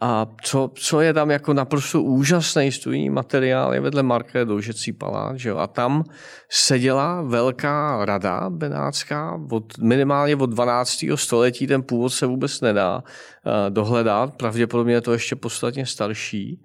A co, co je tam jako naprosto úžasný studijní materiál, je vedle Marka Doužecí palác. Že jo? A tam seděla velká rada benátská, od, minimálně od 12. století, ten původ se vůbec nedá uh, dohledat, pravděpodobně je to ještě podstatně starší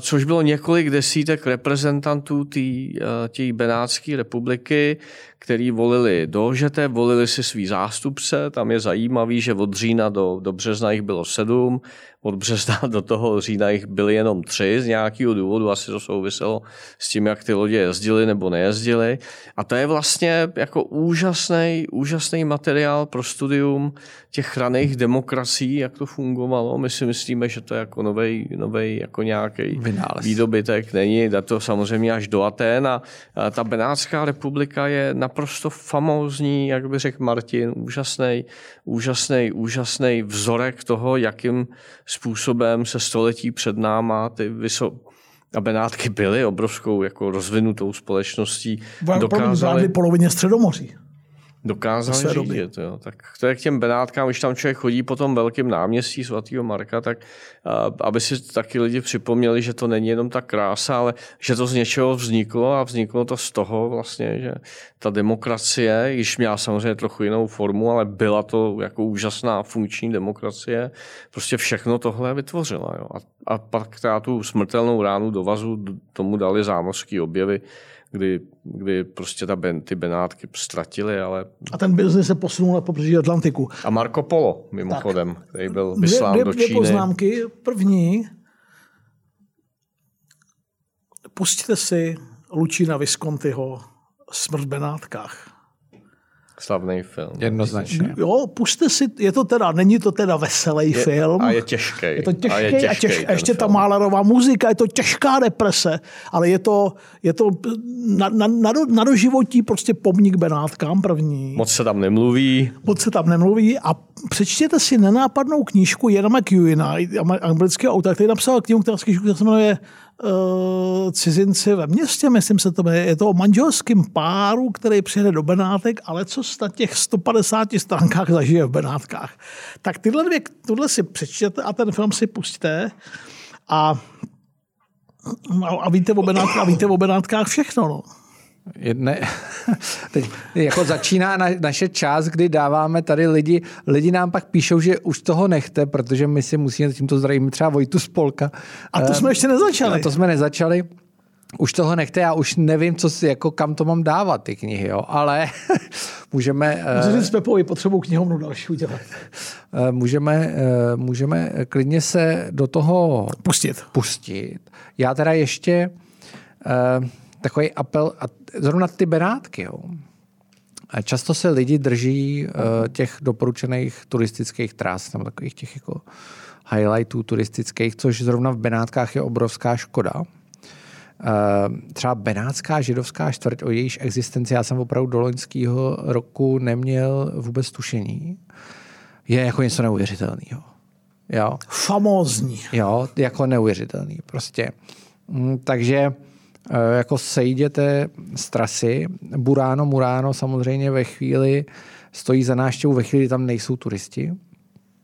což bylo několik desítek reprezentantů té Benátské republiky, který volili do Žete, volili si svý zástupce. Tam je zajímavý, že od října do, do března jich bylo sedm, od března [laughs] do toho října jich byly jenom tři z nějakého důvodu, asi to souviselo s tím, jak ty lodě jezdily nebo nejezdily. A to je vlastně jako úžasný, úžasný materiál pro studium těch raných demokracií, jak to fungovalo. My si myslíme, že to je jako novej, novej jako nějaký výdobytek. Není, to samozřejmě až do Aten a ta Benátská republika je naprosto famózní, jak by řekl Martin, úžasný, úžasný, úžasný vzorek toho, jakým způsobem se století před náma ty vysok, a Benátky byly obrovskou jako rozvinutou společností. Dokázali polovině Středomoří dokázali řídit. Jo. Tak to je k těm Benátkám, když tam člověk chodí po tom velkém náměstí svatého Marka, tak aby si taky lidi připomněli, že to není jenom ta krása, ale že to z něčeho vzniklo a vzniklo to z toho vlastně, že ta demokracie, když měla samozřejmě trochu jinou formu, ale byla to jako úžasná funkční demokracie, prostě všechno tohle vytvořila. Jo. A, a pak teda tu smrtelnou ránu do vazu tomu dali zámořský objevy, kdy, kdy prostě ta ben, ty Benátky ztratili, ale... A ten biznis se posunul na pobřeží Atlantiku. A Marco Polo, mimochodem, tak. který byl vyslán dvě, dvě, do Číny. Dvě poznámky. První, pustíte si Lučina Viscontiho Smrt v Benátkách. Slavný film. Jednoznačně. Jo, puste si, je to teda, není to teda veselý je, film. A je těžký. Je to těžký a, je těžký a, těž, a ještě film. ta Málerová muzika, je to těžká deprese, ale je to, je to na, na, na, do, na doživotí prostě pomník Benátkám první. Moc se tam nemluví. Moc se tam nemluví a přečtěte si nenápadnou knížku Jana McEwina, anglického autora, který napsal knihu, která se jmenuje uh, cizinci ve městě, myslím se to je, je to o manželském páru, který přijede do Benátek, ale co na těch 150 stránkách zažije v Benátkách. Tak tyhle dvě, tohle si přečtěte a ten film si pustíte a, a, víte, o Benátkách, a víte o Benátkách všechno. No. Jedne, [laughs] teď jako začíná na, naše čas, kdy dáváme tady lidi, lidi nám pak píšou, že už toho nechte, protože my si musíme tímto zdravím třeba Vojtu Spolka. A to jsme ještě nezačali. A to jsme nezačali. Už toho nechte, já už nevím, co si, jako kam to mám dávat, ty knihy, jo. ale [laughs] můžeme... Můžeme s Pepovi potřebu knihovnu další udělat. [laughs] Eh, můžeme, eh, můžeme klidně se do toho pustit. pustit. Já teda ještě eh, takový apel, a zrovna ty Benátky, jo. Často se lidi drží uh, těch doporučených turistických tras, nebo takových těch jako highlightů turistických, což zrovna v Benátkách je obrovská škoda. Uh, třeba Benátská židovská čtvrť, o jejíž existenci já jsem opravdu do loňského roku neměl vůbec tušení, je jako něco neuvěřitelného. Jo. Famózní. Jo, jako neuvěřitelný prostě. Mm, takže jako sejděte z trasy. Buráno, Muráno samozřejmě ve chvíli stojí za náštěvou, ve chvíli tam nejsou turisti,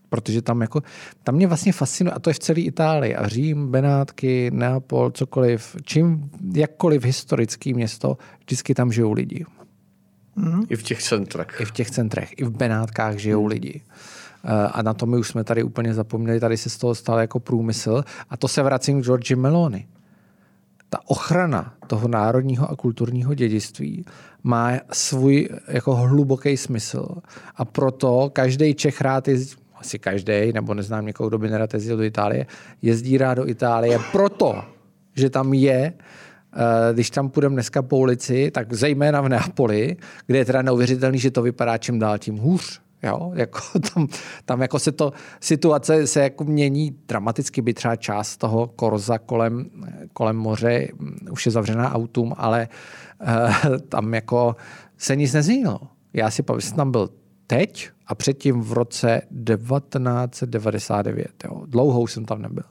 protože tam jako, tam mě vlastně fascinuje, a to je v celé Itálii, a Řím, Benátky, Neapol, cokoliv, čím, jakkoliv historický město, vždycky tam žijou lidi. Mm. I v těch centrech. I v těch centrech, i v Benátkách žijou mm. lidi. Eh, a na to my už jsme tady úplně zapomněli, tady se z toho stal jako průmysl. A to se vracím k Georgi Meloni. Ta ochrana toho národního a kulturního dědictví má svůj jako hluboký smysl. A proto každý Čech rád jezdí, asi každý, nebo neznám někoho, kdo by nerad jezdil do Itálie, jezdí rád do Itálie proto, že tam je eh, když tam půjdeme dneska po ulici, tak zejména v Neapoli, kde je teda neuvěřitelný, že to vypadá čím dál tím hůř. Jo? [laughs] Jako tam, tam jako se to, situace se jako mění dramaticky, by třeba část toho korza kolem, kolem moře mm, už je zavřená autům, ale uh, tam jako se nic nezměnilo. Já si pamatuju, že tam byl teď a předtím v roce 1999. Jo. Dlouhou jsem tam nebyl.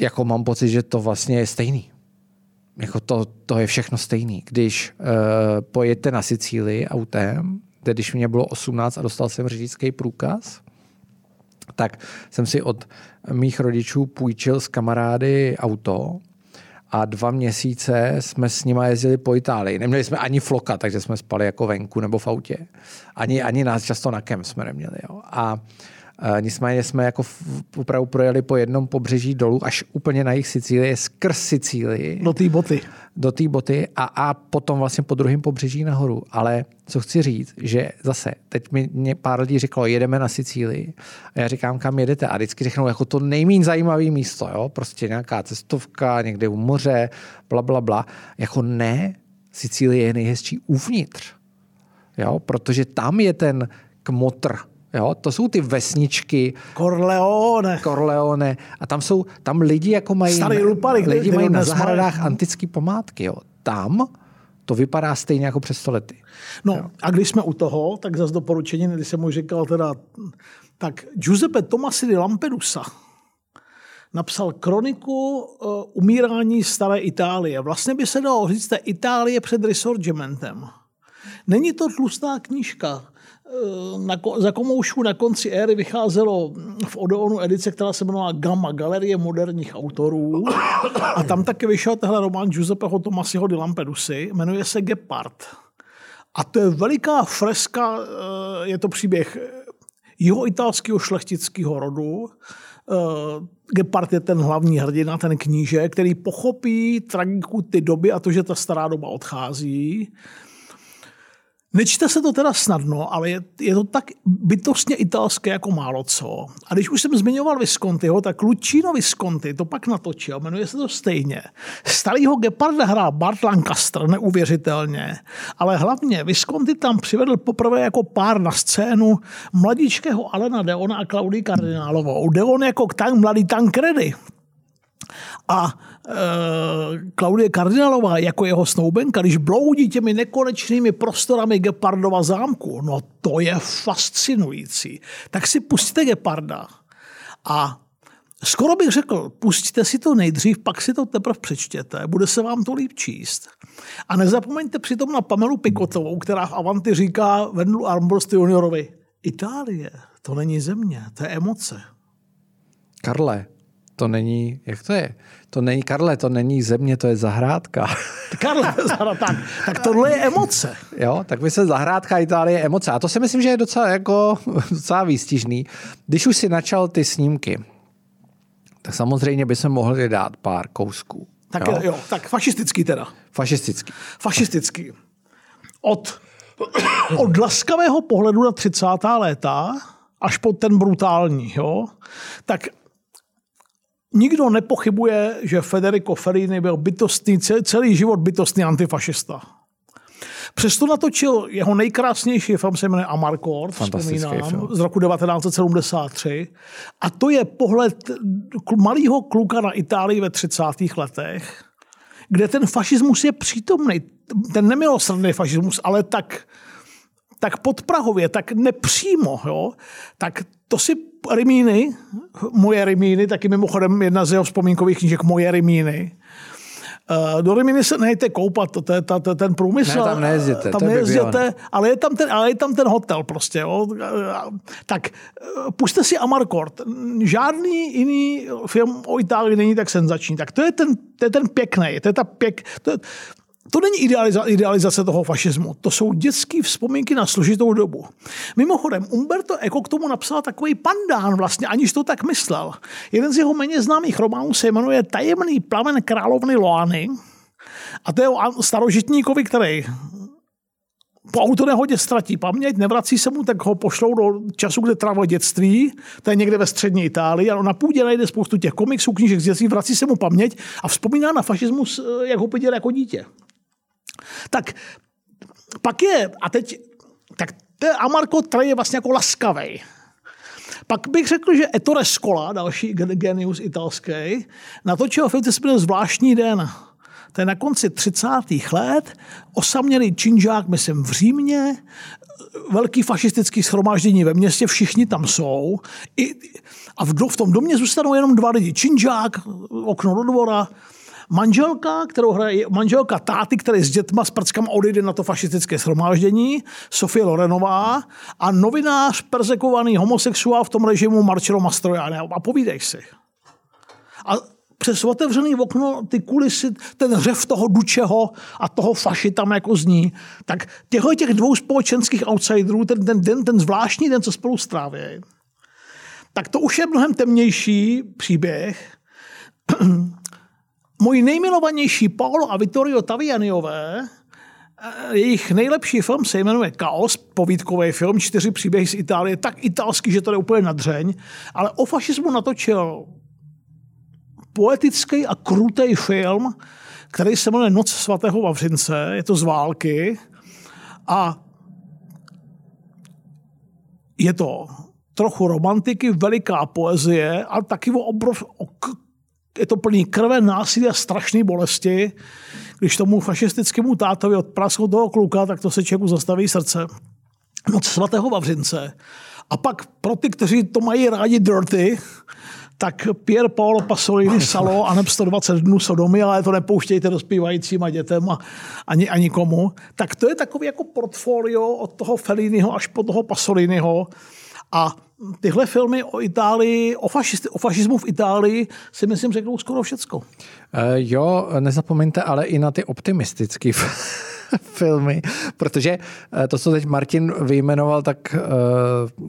Jako mám pocit, že to vlastně je stejný. Jako to, to je všechno stejný. Když uh, pojete na Sicílii autem, když mě bylo 18 a dostal jsem řidičský průkaz, tak jsem si od mých rodičů půjčil s kamarády auto a dva měsíce jsme s nima jezdili po Itálii. Neměli jsme ani floka, takže jsme spali jako venku nebo v autě. Ani, ani nás často na kem jsme neměli. Jo. A Uh, nicméně jsme jako opravdu projeli po jednom pobřeží dolů až úplně na jich Sicílie, skrz Sicílii. Do té boty. Do té boty a, a potom vlastně po druhém pobřeží nahoru. Ale co chci říct, že zase, teď mi mě pár lidí řeklo, jedeme na Sicílii. A já říkám, kam jedete? A vždycky řeknou, jako to nejméně zajímavé místo, jo? prostě nějaká cestovka, někde u moře, bla, bla, bla. Jako ne, Sicílie je nejhezčí uvnitř. Jo? Protože tam je ten kmotr, Jo, to jsou ty vesničky. Corleone. Corleone. A tam jsou, tam lidi jako mají, Starý lupary, lidi mají na zahradách antické památky. Jo. Tam to vypadá stejně jako před stolety. No jo. a když jsme u toho, tak zase doporučení, když jsem mu říkal teda, tak Giuseppe Tomasi di Lampedusa napsal kroniku uh, umírání staré Itálie. Vlastně by se dalo říct, je Itálie před Risorgimentem. Není to tlustá knížka. Eh, na, za komoušů na konci éry vycházelo v Odeonu edice, která se jmenovala Gamma, Galerie moderních autorů. A tam taky vyšel tenhle román Giuseppeho Tomasiho di Lampedusy, jmenuje se Gepard. A to je veliká freska, eh, je to příběh jeho italského šlechtického rodu. Eh, Gepard je ten hlavní hrdina, ten kníže, který pochopí tragiku ty doby a to, že ta stará doba odchází Nečte se to teda snadno, ale je, je to tak bytostně italské jako málo co. A když už jsem zmiňoval Viscontiho, tak Lučino Visconti to pak natočil, jmenuje se to stejně. Starýho Geparda hrál Bart Lancaster, neuvěřitelně. Ale hlavně Visconti tam přivedl poprvé jako pár na scénu mladičkého Alena Deona a Klaudii Kardinálovou. Deon jako tak mladý Tancredi. A Klaudie Kardinálová jako jeho snoubenka, když bloudí těmi nekonečnými prostorami Gepardova zámku, no to je fascinující. Tak si pustíte Geparda a skoro bych řekl, pustíte si to nejdřív, pak si to teprve přečtěte, bude se vám to líp číst. A nezapomeňte přitom na Pamelu Pikotovou, která v Avanti říká Vendlu Armbrust juniorovi, Itálie, to není země, to je emoce. Karle, to není, jak to je? To není, Karle, to není země, to je zahrádka. Karle, [laughs] tak, tak tohle je emoce. Jo, tak by se zahrádka Itálie je emoce. A to si myslím, že je docela, jako, [laughs] docela výstižný. Když už si načal ty snímky, tak samozřejmě by se mohli dát pár kousků. Tak jo, jo tak fašistický teda. Fašistický. Fašistický. Od, [coughs] od laskavého pohledu na 30. léta až po ten brutální, jo, tak Nikdo nepochybuje, že Federico Fellini byl bytostný, celý život bytostný antifašista. Přesto natočil jeho nejkrásnější film, se jmenuje Amarcord, vzpomínám, z roku 1973. A to je pohled malého kluka na Itálii ve 30. letech, kde ten fašismus je přítomný. Ten nemilosrdný fašismus, ale tak, tak podprahově, tak nepřímo. Jo? Tak to si Rimíny, moje Rimíny, taky mimochodem jedna z jeho vzpomínkových knížek Moje Rimíny, Uh, do Rimini se nejte koupat, to, to je ta, to, ten průmysl. Ne, tam nejezděte, Tam to je nejezděte, ale je tam ten, ale je tam ten hotel prostě. Jo. Tak uh, puste si Amarcord. Žádný jiný film o Itálii není tak senzační. Tak to je ten, to je ten pěkný, to je ta pěk, to, to není idealiza, idealizace toho fašismu, to jsou dětské vzpomínky na složitou dobu. Mimochodem, Umberto Eco k tomu napsal takový pandán vlastně, aniž to tak myslel. Jeden z jeho méně známých románů se jmenuje Tajemný plamen královny Loany a to je o starožitníkovi, který po autonehodě ztratí paměť, nevrací se mu, tak ho pošlou do času, kde trávil dětství, to je někde ve střední Itálii, a na půdě najde spoustu těch komiksů, knížek z dětství, vrací se mu paměť a vzpomíná na fašismus, jak ho viděl jako dítě. Tak pak je, a teď, tak ten Amarko Trey je vlastně jako laskavý. Pak bych řekl, že Ettore Scola, další genius italský, natočil film, který se Zvláštní den. To je na konci 30. let, osamělý činžák, myslím, v Římě, velký fašistický schromáždění ve městě, všichni tam jsou. I, a v, v tom domě zůstanou jenom dva lidi. Činžák, okno do dvora, Manželka, kterou hraje manželka táty, který s dětma s prckama odejde na to fašistické shromáždění, Sofie Lorenová a novinář, persekovaný homosexuál v tom režimu Marcello Mastroianni. A povídej si. A přes otevřený okno ty kulisy, ten řev toho Dučeho a toho faši tam jako zní. Tak těchto těch dvou společenských outsiderů, ten, ten, ten, ten zvláštní den, co spolu stráví, tak to už je mnohem temnější příběh. Můj nejmilovanější Paolo a Vittorio Tavianiové, eh, jejich nejlepší film se jmenuje Chaos, povídkový film, čtyři příběhy z Itálie, tak italský, že to je úplně nadřeň, ale o fašismu natočil poetický a krutý film, který se jmenuje Noc svatého Vavřince, je to z války a je to trochu romantiky, veliká poezie, ale taky o, obrov, o je to plný krve, násilí a strašné bolesti. Když tomu fašistickému tátovi odpraskl toho kluka, tak to se člověku zastaví srdce. Moc svatého Vavřince. A pak pro ty, kteří to mají rádi dirty, tak Pier Paolo Pasolini Salo a 120 dnů Sodomy, ale to nepouštějte dospívajícím a dětem a ani, ani komu. Tak to je takový jako portfolio od toho Felliniho až po toho Pasoliniho. A tyhle filmy o Itálii, o, fašist, o fašismu v Itálii si myslím řeknou skoro všecko. Uh, jo, nezapomeňte ale i na ty optimistické [laughs] filmy, protože uh, to, co teď Martin vyjmenoval, tak uh,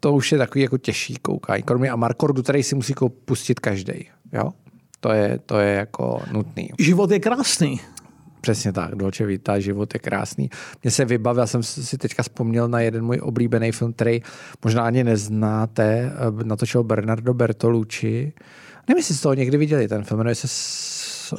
to už je takový jako těžší koukání. Kromě Amarkordu, který si musí pustit každý. Jo? To je, to je jako nutný. Život je krásný. Přesně tak, Dolce Vita, život je krásný. Mně se vybavil, já jsem si teďka vzpomněl na jeden můj oblíbený film, který možná ani neznáte, eh, natočil Bernardo Bertolucci. Nevím, jestli jste toho někdy viděli, ten film jmenuje se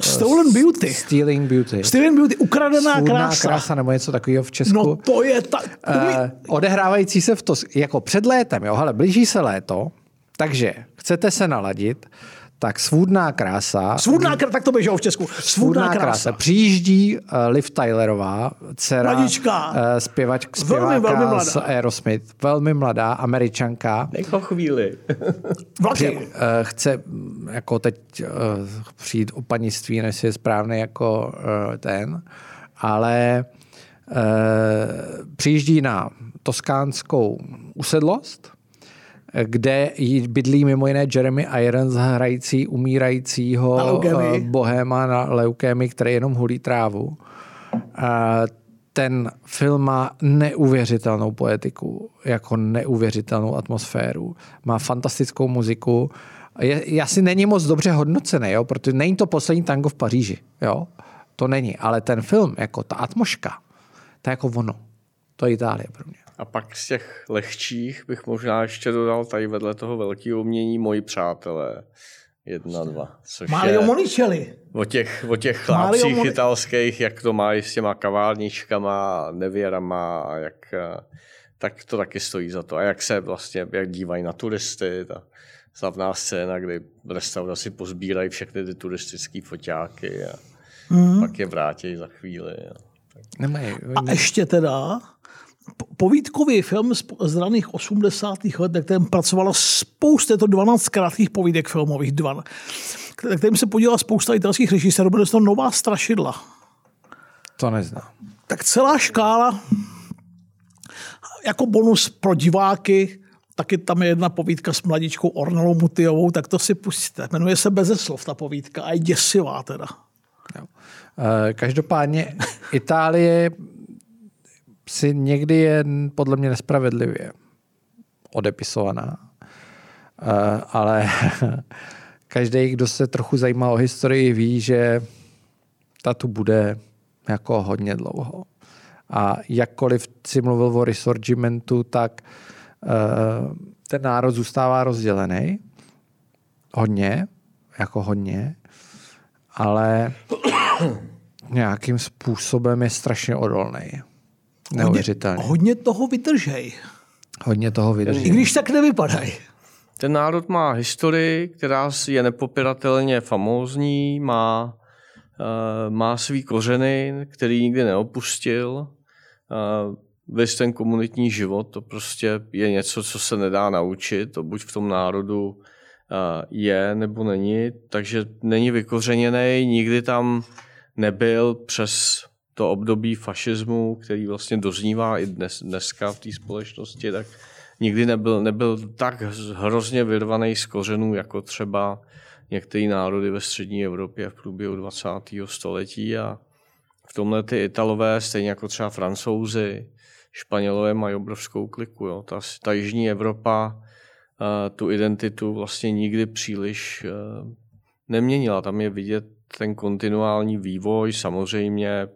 Stolen Beauty. Stealing Beauty. Stealing Beauty, ukradená Svůdná krása. krása nebo něco takového v Česku. No to je ta... Uh, odehrávající se v to, jako před létem, jo, hele, blíží se léto, takže chcete se naladit, tak svůdná krása. Svůdná krása, tak to běželo v Česku. Svůdná, svůdná krása. krása. Přijíždí uh, Liv Tylerová, dcera Mladička. uh, zpěvač, zpěváka velmi, velmi mladá. z Aerosmith, velmi mladá, američanka. Nech ho chvíli. [laughs] Při, uh, chce mm, jako teď uh, přijít o panictví, než je správný jako uh, ten, ale uh, přijíždí na toskánskou usedlost, kde bydlí mimo jiné Jeremy Irons, hrající umírajícího na eh, bohéma na leukémy, který jenom hulí trávu. Ten film má neuvěřitelnou poetiku, jako neuvěřitelnou atmosféru. Má fantastickou muziku. Je, asi není moc dobře hodnocený, jo? protože není to poslední tango v Paříži. Jo? To není, ale ten film, jako ta atmoška, to je jako ono. To je Itálie pro mě. A pak z těch lehčích bych možná ještě dodal tady vedle toho velkého umění Moji přátelé. Jedna, dva. Což Mario je Monicelli. O těch, o těch chlápcích Mon... italských, jak to mají s těma kaválničkama, nevěrama a jak, tak to taky stojí za to. A jak se vlastně, jak dívají na turisty, ta slavná scéna, kdy restauraci pozbírají všechny ty turistické foťáky a mm. pak je vrátí za chvíli. A, tak. Nemají, a ještě teda povídkový film z raných 80. let, na kterém pracovalo spousta, je to 12 krátkých povídek filmových, dva. kterým se podívala spousta italských režisérů, bude to nová strašidla. To neznám. Tak celá škála jako bonus pro diváky, taky tam je jedna povídka s mladičkou Ornelou Mutiovou, tak to si pustíte. Jmenuje se Bezeslov ta povídka a je děsivá teda. Jo. Eh, každopádně Itálie si někdy je podle mě nespravedlivě odepisovaná. Eh, ale [laughs] každý, kdo se trochu zajímá o historii, ví, že ta tu bude jako hodně dlouho. A jakkoliv si mluvil o resorgimentu, tak uh, ten národ zůstává rozdělený. Hodně, jako hodně, ale [coughs] nějakým způsobem je strašně odolný. Neuvěřitelný. Hodně, hodně toho vydržej. Hodně toho vydrží. I když tak nevypadají. Ten národ má historii, která je nepopiratelně famózní, má, uh, má svý kořeny, který nikdy neopustil. Uh, Vys ten komunitní život, to prostě je něco, co se nedá naučit, to buď v tom národu uh, je nebo není, takže není vykořeněný, nikdy tam nebyl přes to období fašismu, který vlastně doznívá i dnes, dneska v té společnosti, tak nikdy nebyl, nebyl tak hrozně vyrvaný z kořenů, jako třeba některé národy ve střední Evropě v průběhu 20. století a v tomhle ty Italové, stejně jako třeba Francouzi, Španělové mají obrovskou kliku. Jo. Ta, ta jižní Evropa uh, tu identitu vlastně nikdy příliš uh, neměnila. Tam je vidět ten kontinuální vývoj, samozřejmě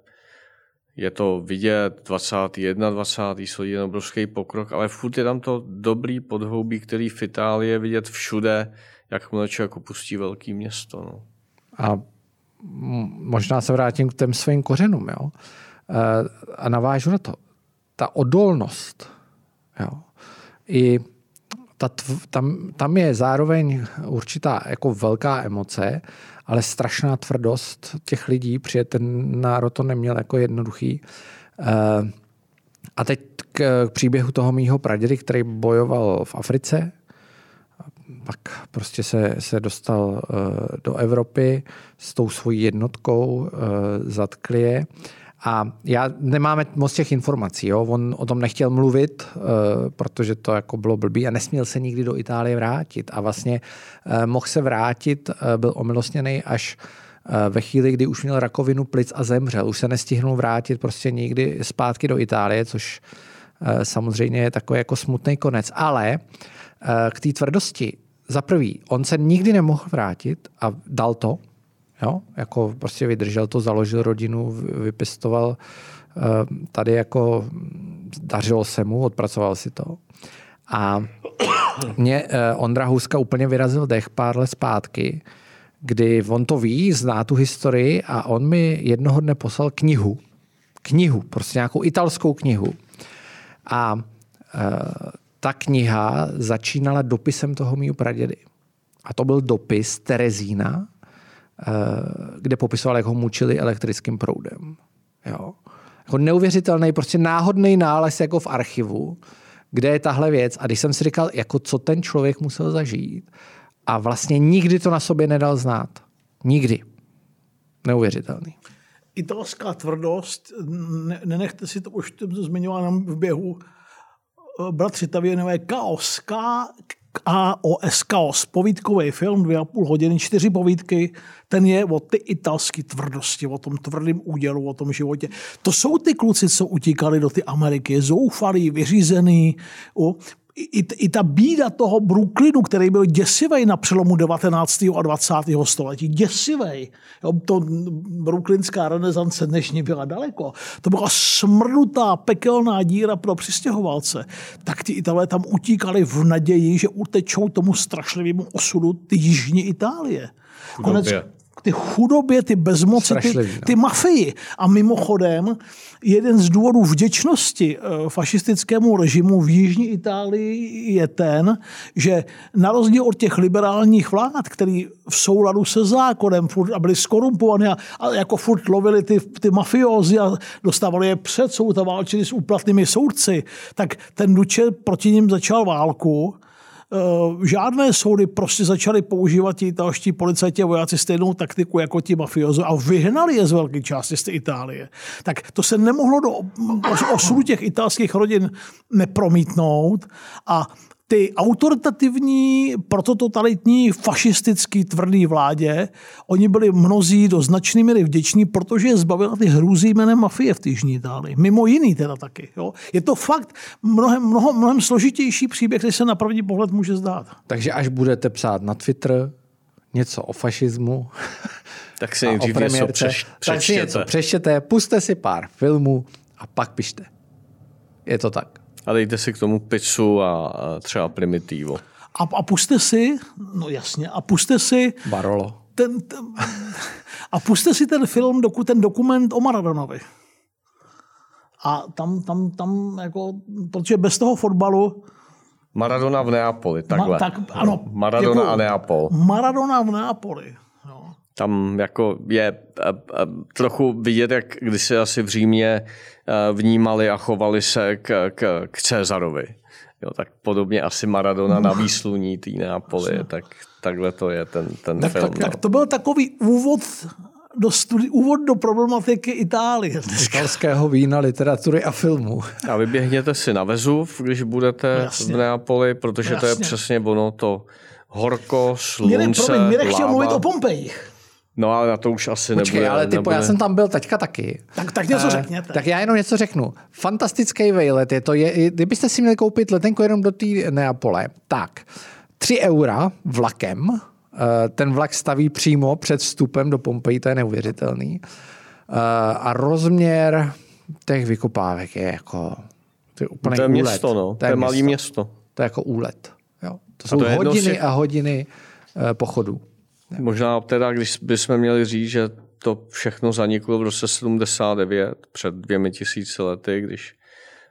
je to vidět 21, 20. století je obrovský pokrok, ale furt je tam to dobrý podhoubí, který v Itálii je vidět všude, jak mu člověk opustí velké město. No. A možná se vrátím k těm svým kořenům. Jo? E, a navážu na to. Ta odolnost. Jo? I ta, tam, tam je zároveň určitá jako velká emoce, ale strašná tvrdost těch lidí, protože ten národ to neměl jako jednoduchý. Eh, a teď k příběhu toho mýho pradědy, který bojoval v Africe, pak prostě se, se dostal eh, do Evropy s tou svojí jednotkou, eh, zatkli je a já nemáme moc těch informací. Jo? On o tom nechtěl mluvit, uh, protože to jako bylo blbý a nesměl se nikdy do Itálie vrátit. A vlastně uh, mohl se vrátit, uh, byl omilostněný až ve chvíli, kdy už měl rakovinu plic a zemřel. Už se nestihnul vrátit prostě nikdy zpátky do Itálie, což samozřejmě je takový jako smutný konec. Ale k té tvrdosti, za prvý, on se nikdy nemohl vrátit a dal to, Jo? Jako prostě vydržel to, založil rodinu, vypěstoval. Eh, tady jako dařilo se mu, odpracoval si to. A mě eh, Ondra Huska úplně vyrazil dech pár let zpátky, kdy on to ví, zná tu historii a on mi jednoho dne poslal knihu. Knihu, prostě nějakou italskou knihu. A e, ta kniha začínala dopisem toho mýho pradědy. A to byl dopis Terezína, Eh, kde popisoval, jak ho mučili elektrickým proudem. Jo. Jako neuvěřitelný, prostě náhodný nález jako v archivu, kde je tahle věc. A když jsem si říkal, jako co ten člověk musel zažít, a vlastně nikdy to na sobě nedal znát. Nikdy. Neuvěřitelný. Italská tvrdost, ne, nenechte si to, už to zmiňoval v běhu, eh, bratři Tavěnové, Chaos, K, AOS Chaos, povídkový film, dvě a půl hodiny, čtyři povídky, ten je o ty italské tvrdosti, o tom tvrdém údělu, o tom životě. To jsou ty kluci, co utíkali do ty Ameriky, zoufalí, vyřízený. O, i, i ta bída toho Brooklynu, který byl děsivý na přelomu 19. a 20. století, děsivý. Jo, to brooklynská renesance dnešní byla daleko. To byla smrnutá, pekelná díra pro přistěhovalce. Tak ty Italé tam utíkali v naději, že utečou tomu strašlivému osudu ty jižní Itálie. Konec, ty chudobě, ty bezmoci, ty, no. ty mafii. A mimochodem, jeden z důvodů vděčnosti eh, fašistickému režimu v Jižní Itálii je ten, že na rozdíl od těch liberálních vlád, který v souladu se zákonem furt, a byli skorumpovaní a, a jako furt lovili ty, ty mafiozy a dostávali je před soud a válčili s úplatnými soudci, tak ten Duče proti ním začal válku žádné soudy prostě začaly používat ti italští policajti a vojáci stejnou taktiku jako ti mafiozo a vyhnali je z velké části z Itálie. Tak to se nemohlo do osudu těch italských rodin nepromítnout a ty autoritativní, protototalitní, fašistický tvrdý vládě, oni byli mnozí do značné míry vděční, protože je zbavila ty hrůzí jménem mafie v Jižní Itálii. Mimo jiný teda taky. Jo. Je to fakt mnohem, mnohem, mnohem složitější příběh, než se na první pohled může zdát. Takže až budete psát na Twitter něco o fašismu, [laughs] tak si nejdřív něco přeš, tak si něco přeštěte, puste si pár filmů a pak pište. Je to tak. A dejte si k tomu pizzu a třeba primitivo. A, a puste si, no jasně, a puste si... Barolo. Ten, ten, a puste si ten film, doku, ten dokument o Maradonovi. A tam, tam, tam jako, protože bez toho fotbalu Maradona v Neapoli, takhle. Ma, tak, ano, Maradona jako, a Neapol. Maradona v Neapoli. No. Tam jako je a, a, trochu vidět, jak když se asi v Římě Eh, vnímali a chovali se k, k, k Cezarovi. Jo, tak podobně asi Maradona na výsluní té Neapoli, tak takhle to je ten, ten tak, film. Tak, no. tak to byl takový úvod do studi- úvod do problematiky Itálie. Italského vína, literatury a filmu. A vyběhněte si na Vezuv, když budete no, Jasně. v Neapoli, protože Jasně. to je přesně ono to horko, slunce, Mire, promiň, Mire chtěl mluvit o Pompejích. No ale na to už asi Počkej, nebude. ale ty, nebude. já jsem tam byl teďka taky. Tak, tak něco uh, řekněte. Tak já jenom něco řeknu. Fantastický vejlet je to. Je, kdybyste si měli koupit letenku jenom do té Neapole, tak 3 eura vlakem, uh, ten vlak staví přímo před vstupem do Pompeji, to je neuvěřitelný. Uh, a rozměr těch vykopávek je jako to je úplně to je úlet. město, no. To je, to je malý město. To je jako úlet. Jo. To jsou to hodiny a hodiny uh, pochodu. Možná teda, když bychom měli říct, že to všechno zaniklo v roce 79, před dvěmi tisíci lety, když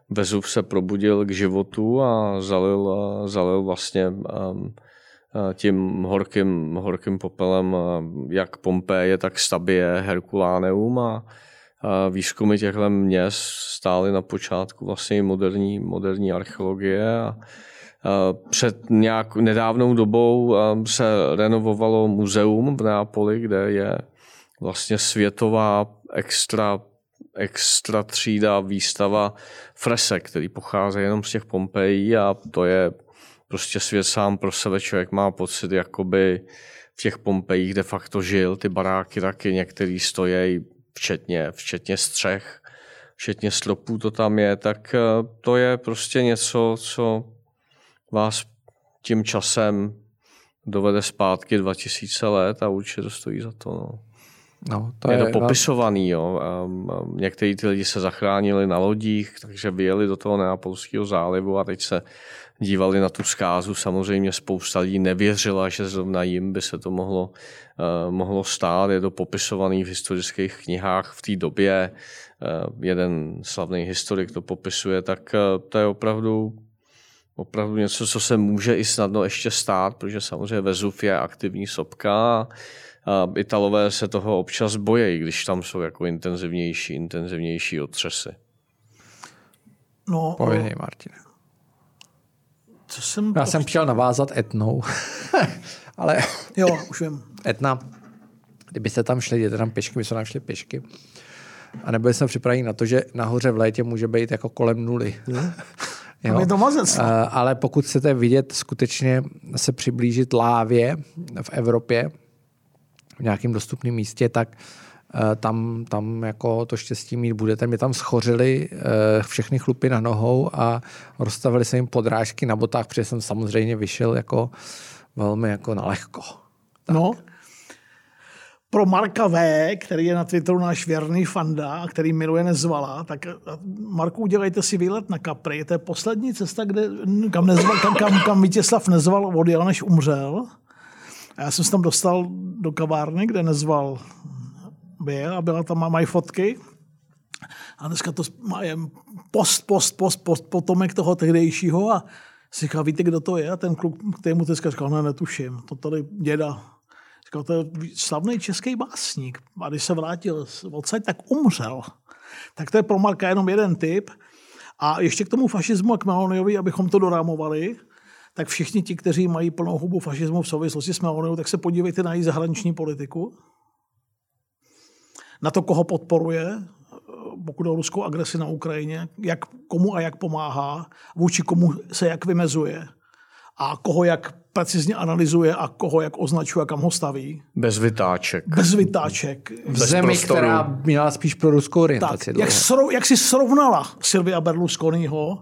Vezuv se probudil k životu a zalil, zalil vlastně um, tím horkým, horkým popelem jak Pompeje, tak Stabie, Herkuláneum a, výzkumy těchto měst stály na počátku vlastně moderní, moderní archeologie a, před nějak nedávnou dobou eh, se renovovalo muzeum v Neapoli, kde je vlastně světová extra, extra třída výstava fresek, který pochází jenom z těch Pompejí a to je prostě svět sám pro sebe. Člověk má pocit, jakoby v těch Pompejích de facto žil. Ty baráky taky některý stojí, včetně, včetně střech, včetně stropů to tam je, tak eh, to je prostě něco, co vás tím časem dovede zpátky 2000 let a určitě to stojí za to. No. No, to je, je to popisovaný. Jo. Někteří ty lidi se zachránili na lodích, takže vyjeli do toho Neapolského zálivu a teď se dívali na tu zkázu. Samozřejmě spousta lidí nevěřila, že zrovna jim by se to mohlo, uh, mohlo stát. Je to popisovaný v historických knihách v té době. Jeden slavný historik to popisuje, tak to je opravdu opravdu něco, co se může i snadno ještě stát, protože samozřejmě Vezuv je aktivní sopka a Italové se toho občas bojejí, když tam jsou jako intenzivnější, intenzivnější otřesy. No, Povědej, Martine. Co jsem Já jsem chtěl navázat etnou, [laughs] ale... Jo, už vím. Etna, kdybyste tam šli, jděte tam pěšky, my jsme tam šli pěšky. A nebyli jsme připraveni na to, že nahoře v létě může být jako kolem nuly. [laughs] Jo. Je to mazec. Uh, ale pokud chcete vidět skutečně se přiblížit lávě v Evropě, v nějakém dostupném místě, tak uh, tam, tam jako to štěstí mít budete. Mě tam schořili uh, všechny chlupy na nohou a rozstavili se jim podrážky na botách, protože jsem samozřejmě vyšel jako velmi jako na lehko. Tak. No, pro Marka V., který je na Twitteru náš věrný fanda, který miluje Nezvala, tak eh, Marku, udělejte si výlet na Capri. To je poslední cesta, kde, kam, nezval, kam, kam, kam Vítězslav Nezval odjel, než umřel. A já jsem se tam dostal do kavárny, kde Nezval byl a byla tam, mají fotky. A dneska to má post, post, post, post, potomek toho tehdejšího a si říká, víte, kdo to je? A ten kluk, který mu teďka říkal, ne, netuším, to tady děda Říkal, to je slavný český básník. A když se vrátil odsaď, tak umřel. Tak to je pro Marka jenom jeden typ. A ještě k tomu fašismu a k Meloniovi, abychom to dorámovali, tak všichni ti, kteří mají plnou hubu fašismu v souvislosti s Melonou, tak se podívejte na její zahraniční politiku, na to, koho podporuje, pokud o ruskou agresi na Ukrajině, jak, komu a jak pomáhá, vůči komu se jak vymezuje a koho jak precizně analyzuje a koho jak označuje a kam ho staví. Bez vytáček. Bez vytáček. V zemi, prostoru. která měla spíš pro ruskou orientaci. Tak, jak, srov, jak si srovnala Silvia Berlusconiho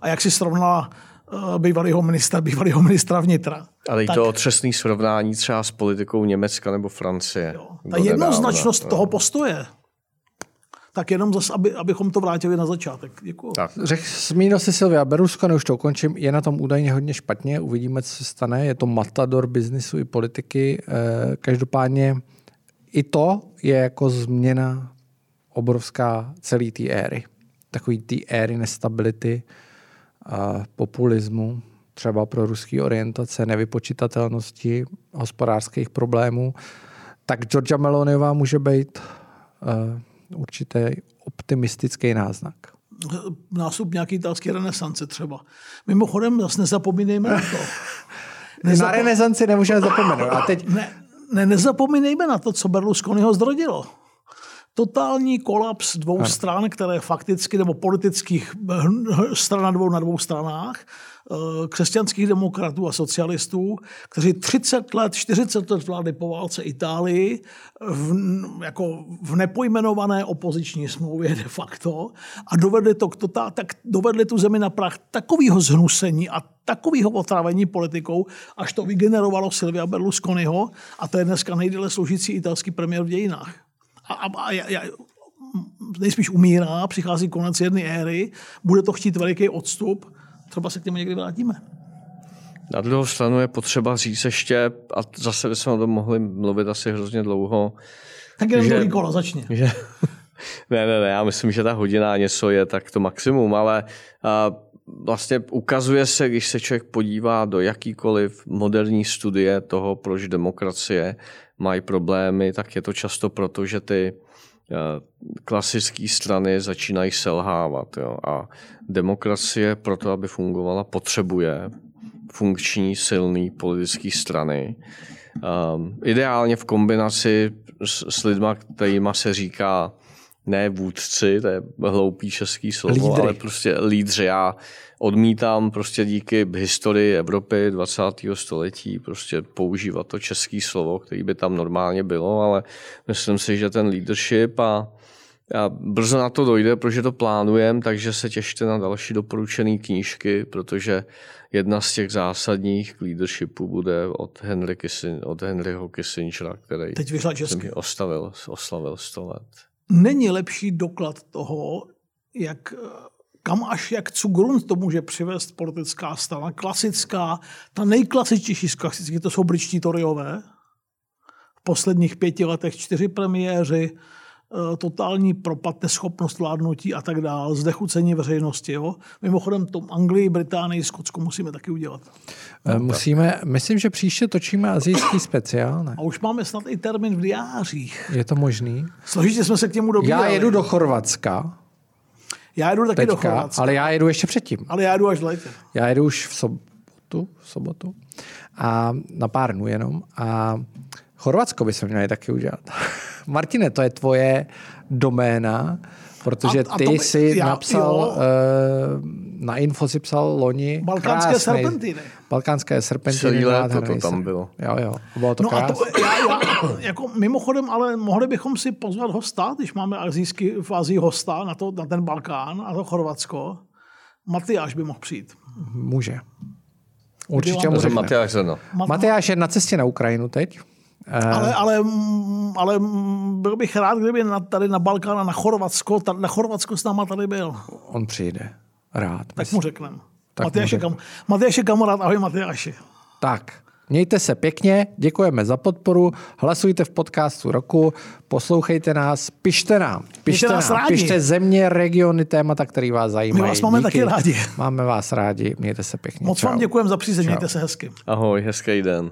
a jak si srovnala uh, bývalého ministra, bývalého ministra vnitra. Ale i to otřesný srovnání třeba s politikou Německa nebo Francie. Jo, ta jednoznačnost toho postoje tak jenom zase, aby, abychom to vrátili na začátek. Děkuji. Tak. Řekl, zmínil si Silvia Berlusconi, už to ukončím, je na tom údajně hodně špatně, uvidíme, co se stane, je to matador biznisu i politiky. Eh, každopádně i to je jako změna obrovská celé té éry. Takový té éry nestability, populismu, třeba pro ruský orientace, nevypočitatelnosti, hospodářských problémů, tak Georgia Meloniová může být uh, určitý optimistický náznak. Nástup nějaký italský renesance třeba. Mimochodem, zase nezapomínejme na to. Nezapom... [laughs] Na renesanci nemůžeme zapomenout. A teď... Ne, ne, nezapomínejme na to, co Berlusconiho zrodilo. Totální kolaps dvou ano. stran, které fakticky, nebo politických stran na dvou, na dvou stranách, Eh, křesťanských demokratů a socialistů, kteří 30 let, 40 let vlády po válce Itálii v, jako v nepojmenované opoziční smlouvě de facto a dovedli, to, to, tak dovedli tu zemi na prach takového zhnusení a takového otrávení politikou, až to vygenerovalo Silvia Berlusconiho a to je dneska nejdéle sloužící italský premiér v dějinách. A, a, a a nejspíš umírá, přichází konec jedné éry, bude to chtít veliký odstup třeba se k němu někdy vrátíme. Na druhou stranu je potřeba říct ještě, a zase bychom o tom mohli mluvit asi hrozně dlouho. Tak jenom že, kola, začně. Že, [laughs] ne, ne, ne, já myslím, že ta hodina něco je tak to maximum, ale vlastně ukazuje se, když se člověk podívá do jakýkoliv moderní studie toho, proč demokracie mají problémy, tak je to často proto, že ty klasické strany začínají selhávat. Jo. A demokracie proto, aby fungovala, potřebuje funkční, silný politické strany. Um, ideálně v kombinaci s, s lidma, kterýma se říká ne vůdci, to je hloupý český slovo, Lídry. ale prostě lídři. Já odmítám prostě díky historii Evropy 20. století prostě používat to český slovo, který by tam normálně bylo, ale myslím si, že ten leadership a, a brzo na to dojde, protože to plánujeme, takže se těšte na další doporučené knížky, protože jedna z těch zásadních leadershipu bude od, Henry Kissin, od Henryho Kissingera, který Teď ostavil, oslavil 100 let. Není lepší doklad toho, jak kam až jak co grunt to může přivést politická strana, klasická, ta nejklasičtější z klasických, to jsou britští Toryové. V posledních pěti letech čtyři premiéři, totální propad, neschopnost vládnutí a tak dále, zdechucení veřejnosti. Jo? Mimochodem, tom Anglii, Británii, Skotsku musíme taky udělat. No, musíme, myslím, že příště točíme azijský speciál. Ne? A už máme snad i termín v diářích. Je to možný? Složitě jsme se k němu dobírali. Já jedu do Chorvatska já jedu taky Teďka, do Chorvatska. Ale já jedu ještě předtím. Ale já jedu až v létě. Já jedu už v sobotu, v sobotu a na pár dnů jenom. A Chorvatsko by se měli taky udělat. [laughs] Martine, to je tvoje doména, protože a, a ty jsi já, napsal, jo. uh, na info si psal loni Balkánské krásný, serpentiny. Balkánské serpentiny. Celý léto to tam bylo. Jo, jo, bylo to no a to, já, já, [coughs] jako mimochodem, ale mohli bychom si pozvat hosta, když máme azijský, v Azii hosta na, to, na ten Balkán a to Chorvatsko. Matyáš by mohl přijít. Může. Určitě může. Matyáš, no. Matyáš je na cestě na Ukrajinu teď. Ale, ale, ale byl bych rád, kdyby na, tady na Balkán a na Chorvatsko, tady, na Chorvatsko s náma tady byl. On přijde. Rád. Tak Myslím. mu řekneme. Matyáš, kam, Matyáš je kamarád, ahoj Matyáši. Tak, Mějte se pěkně, děkujeme za podporu, hlasujte v podcastu roku, poslouchejte nás, pište nám, pište, nás nám, rádi. pište země, regiony, témata, které vás zajímají. My vás máme Díky. taky rádi. Máme vás rádi, mějte se pěkně. Moc Čau. vám děkujeme za přízeň, mějte se hezky. Ahoj, hezký den.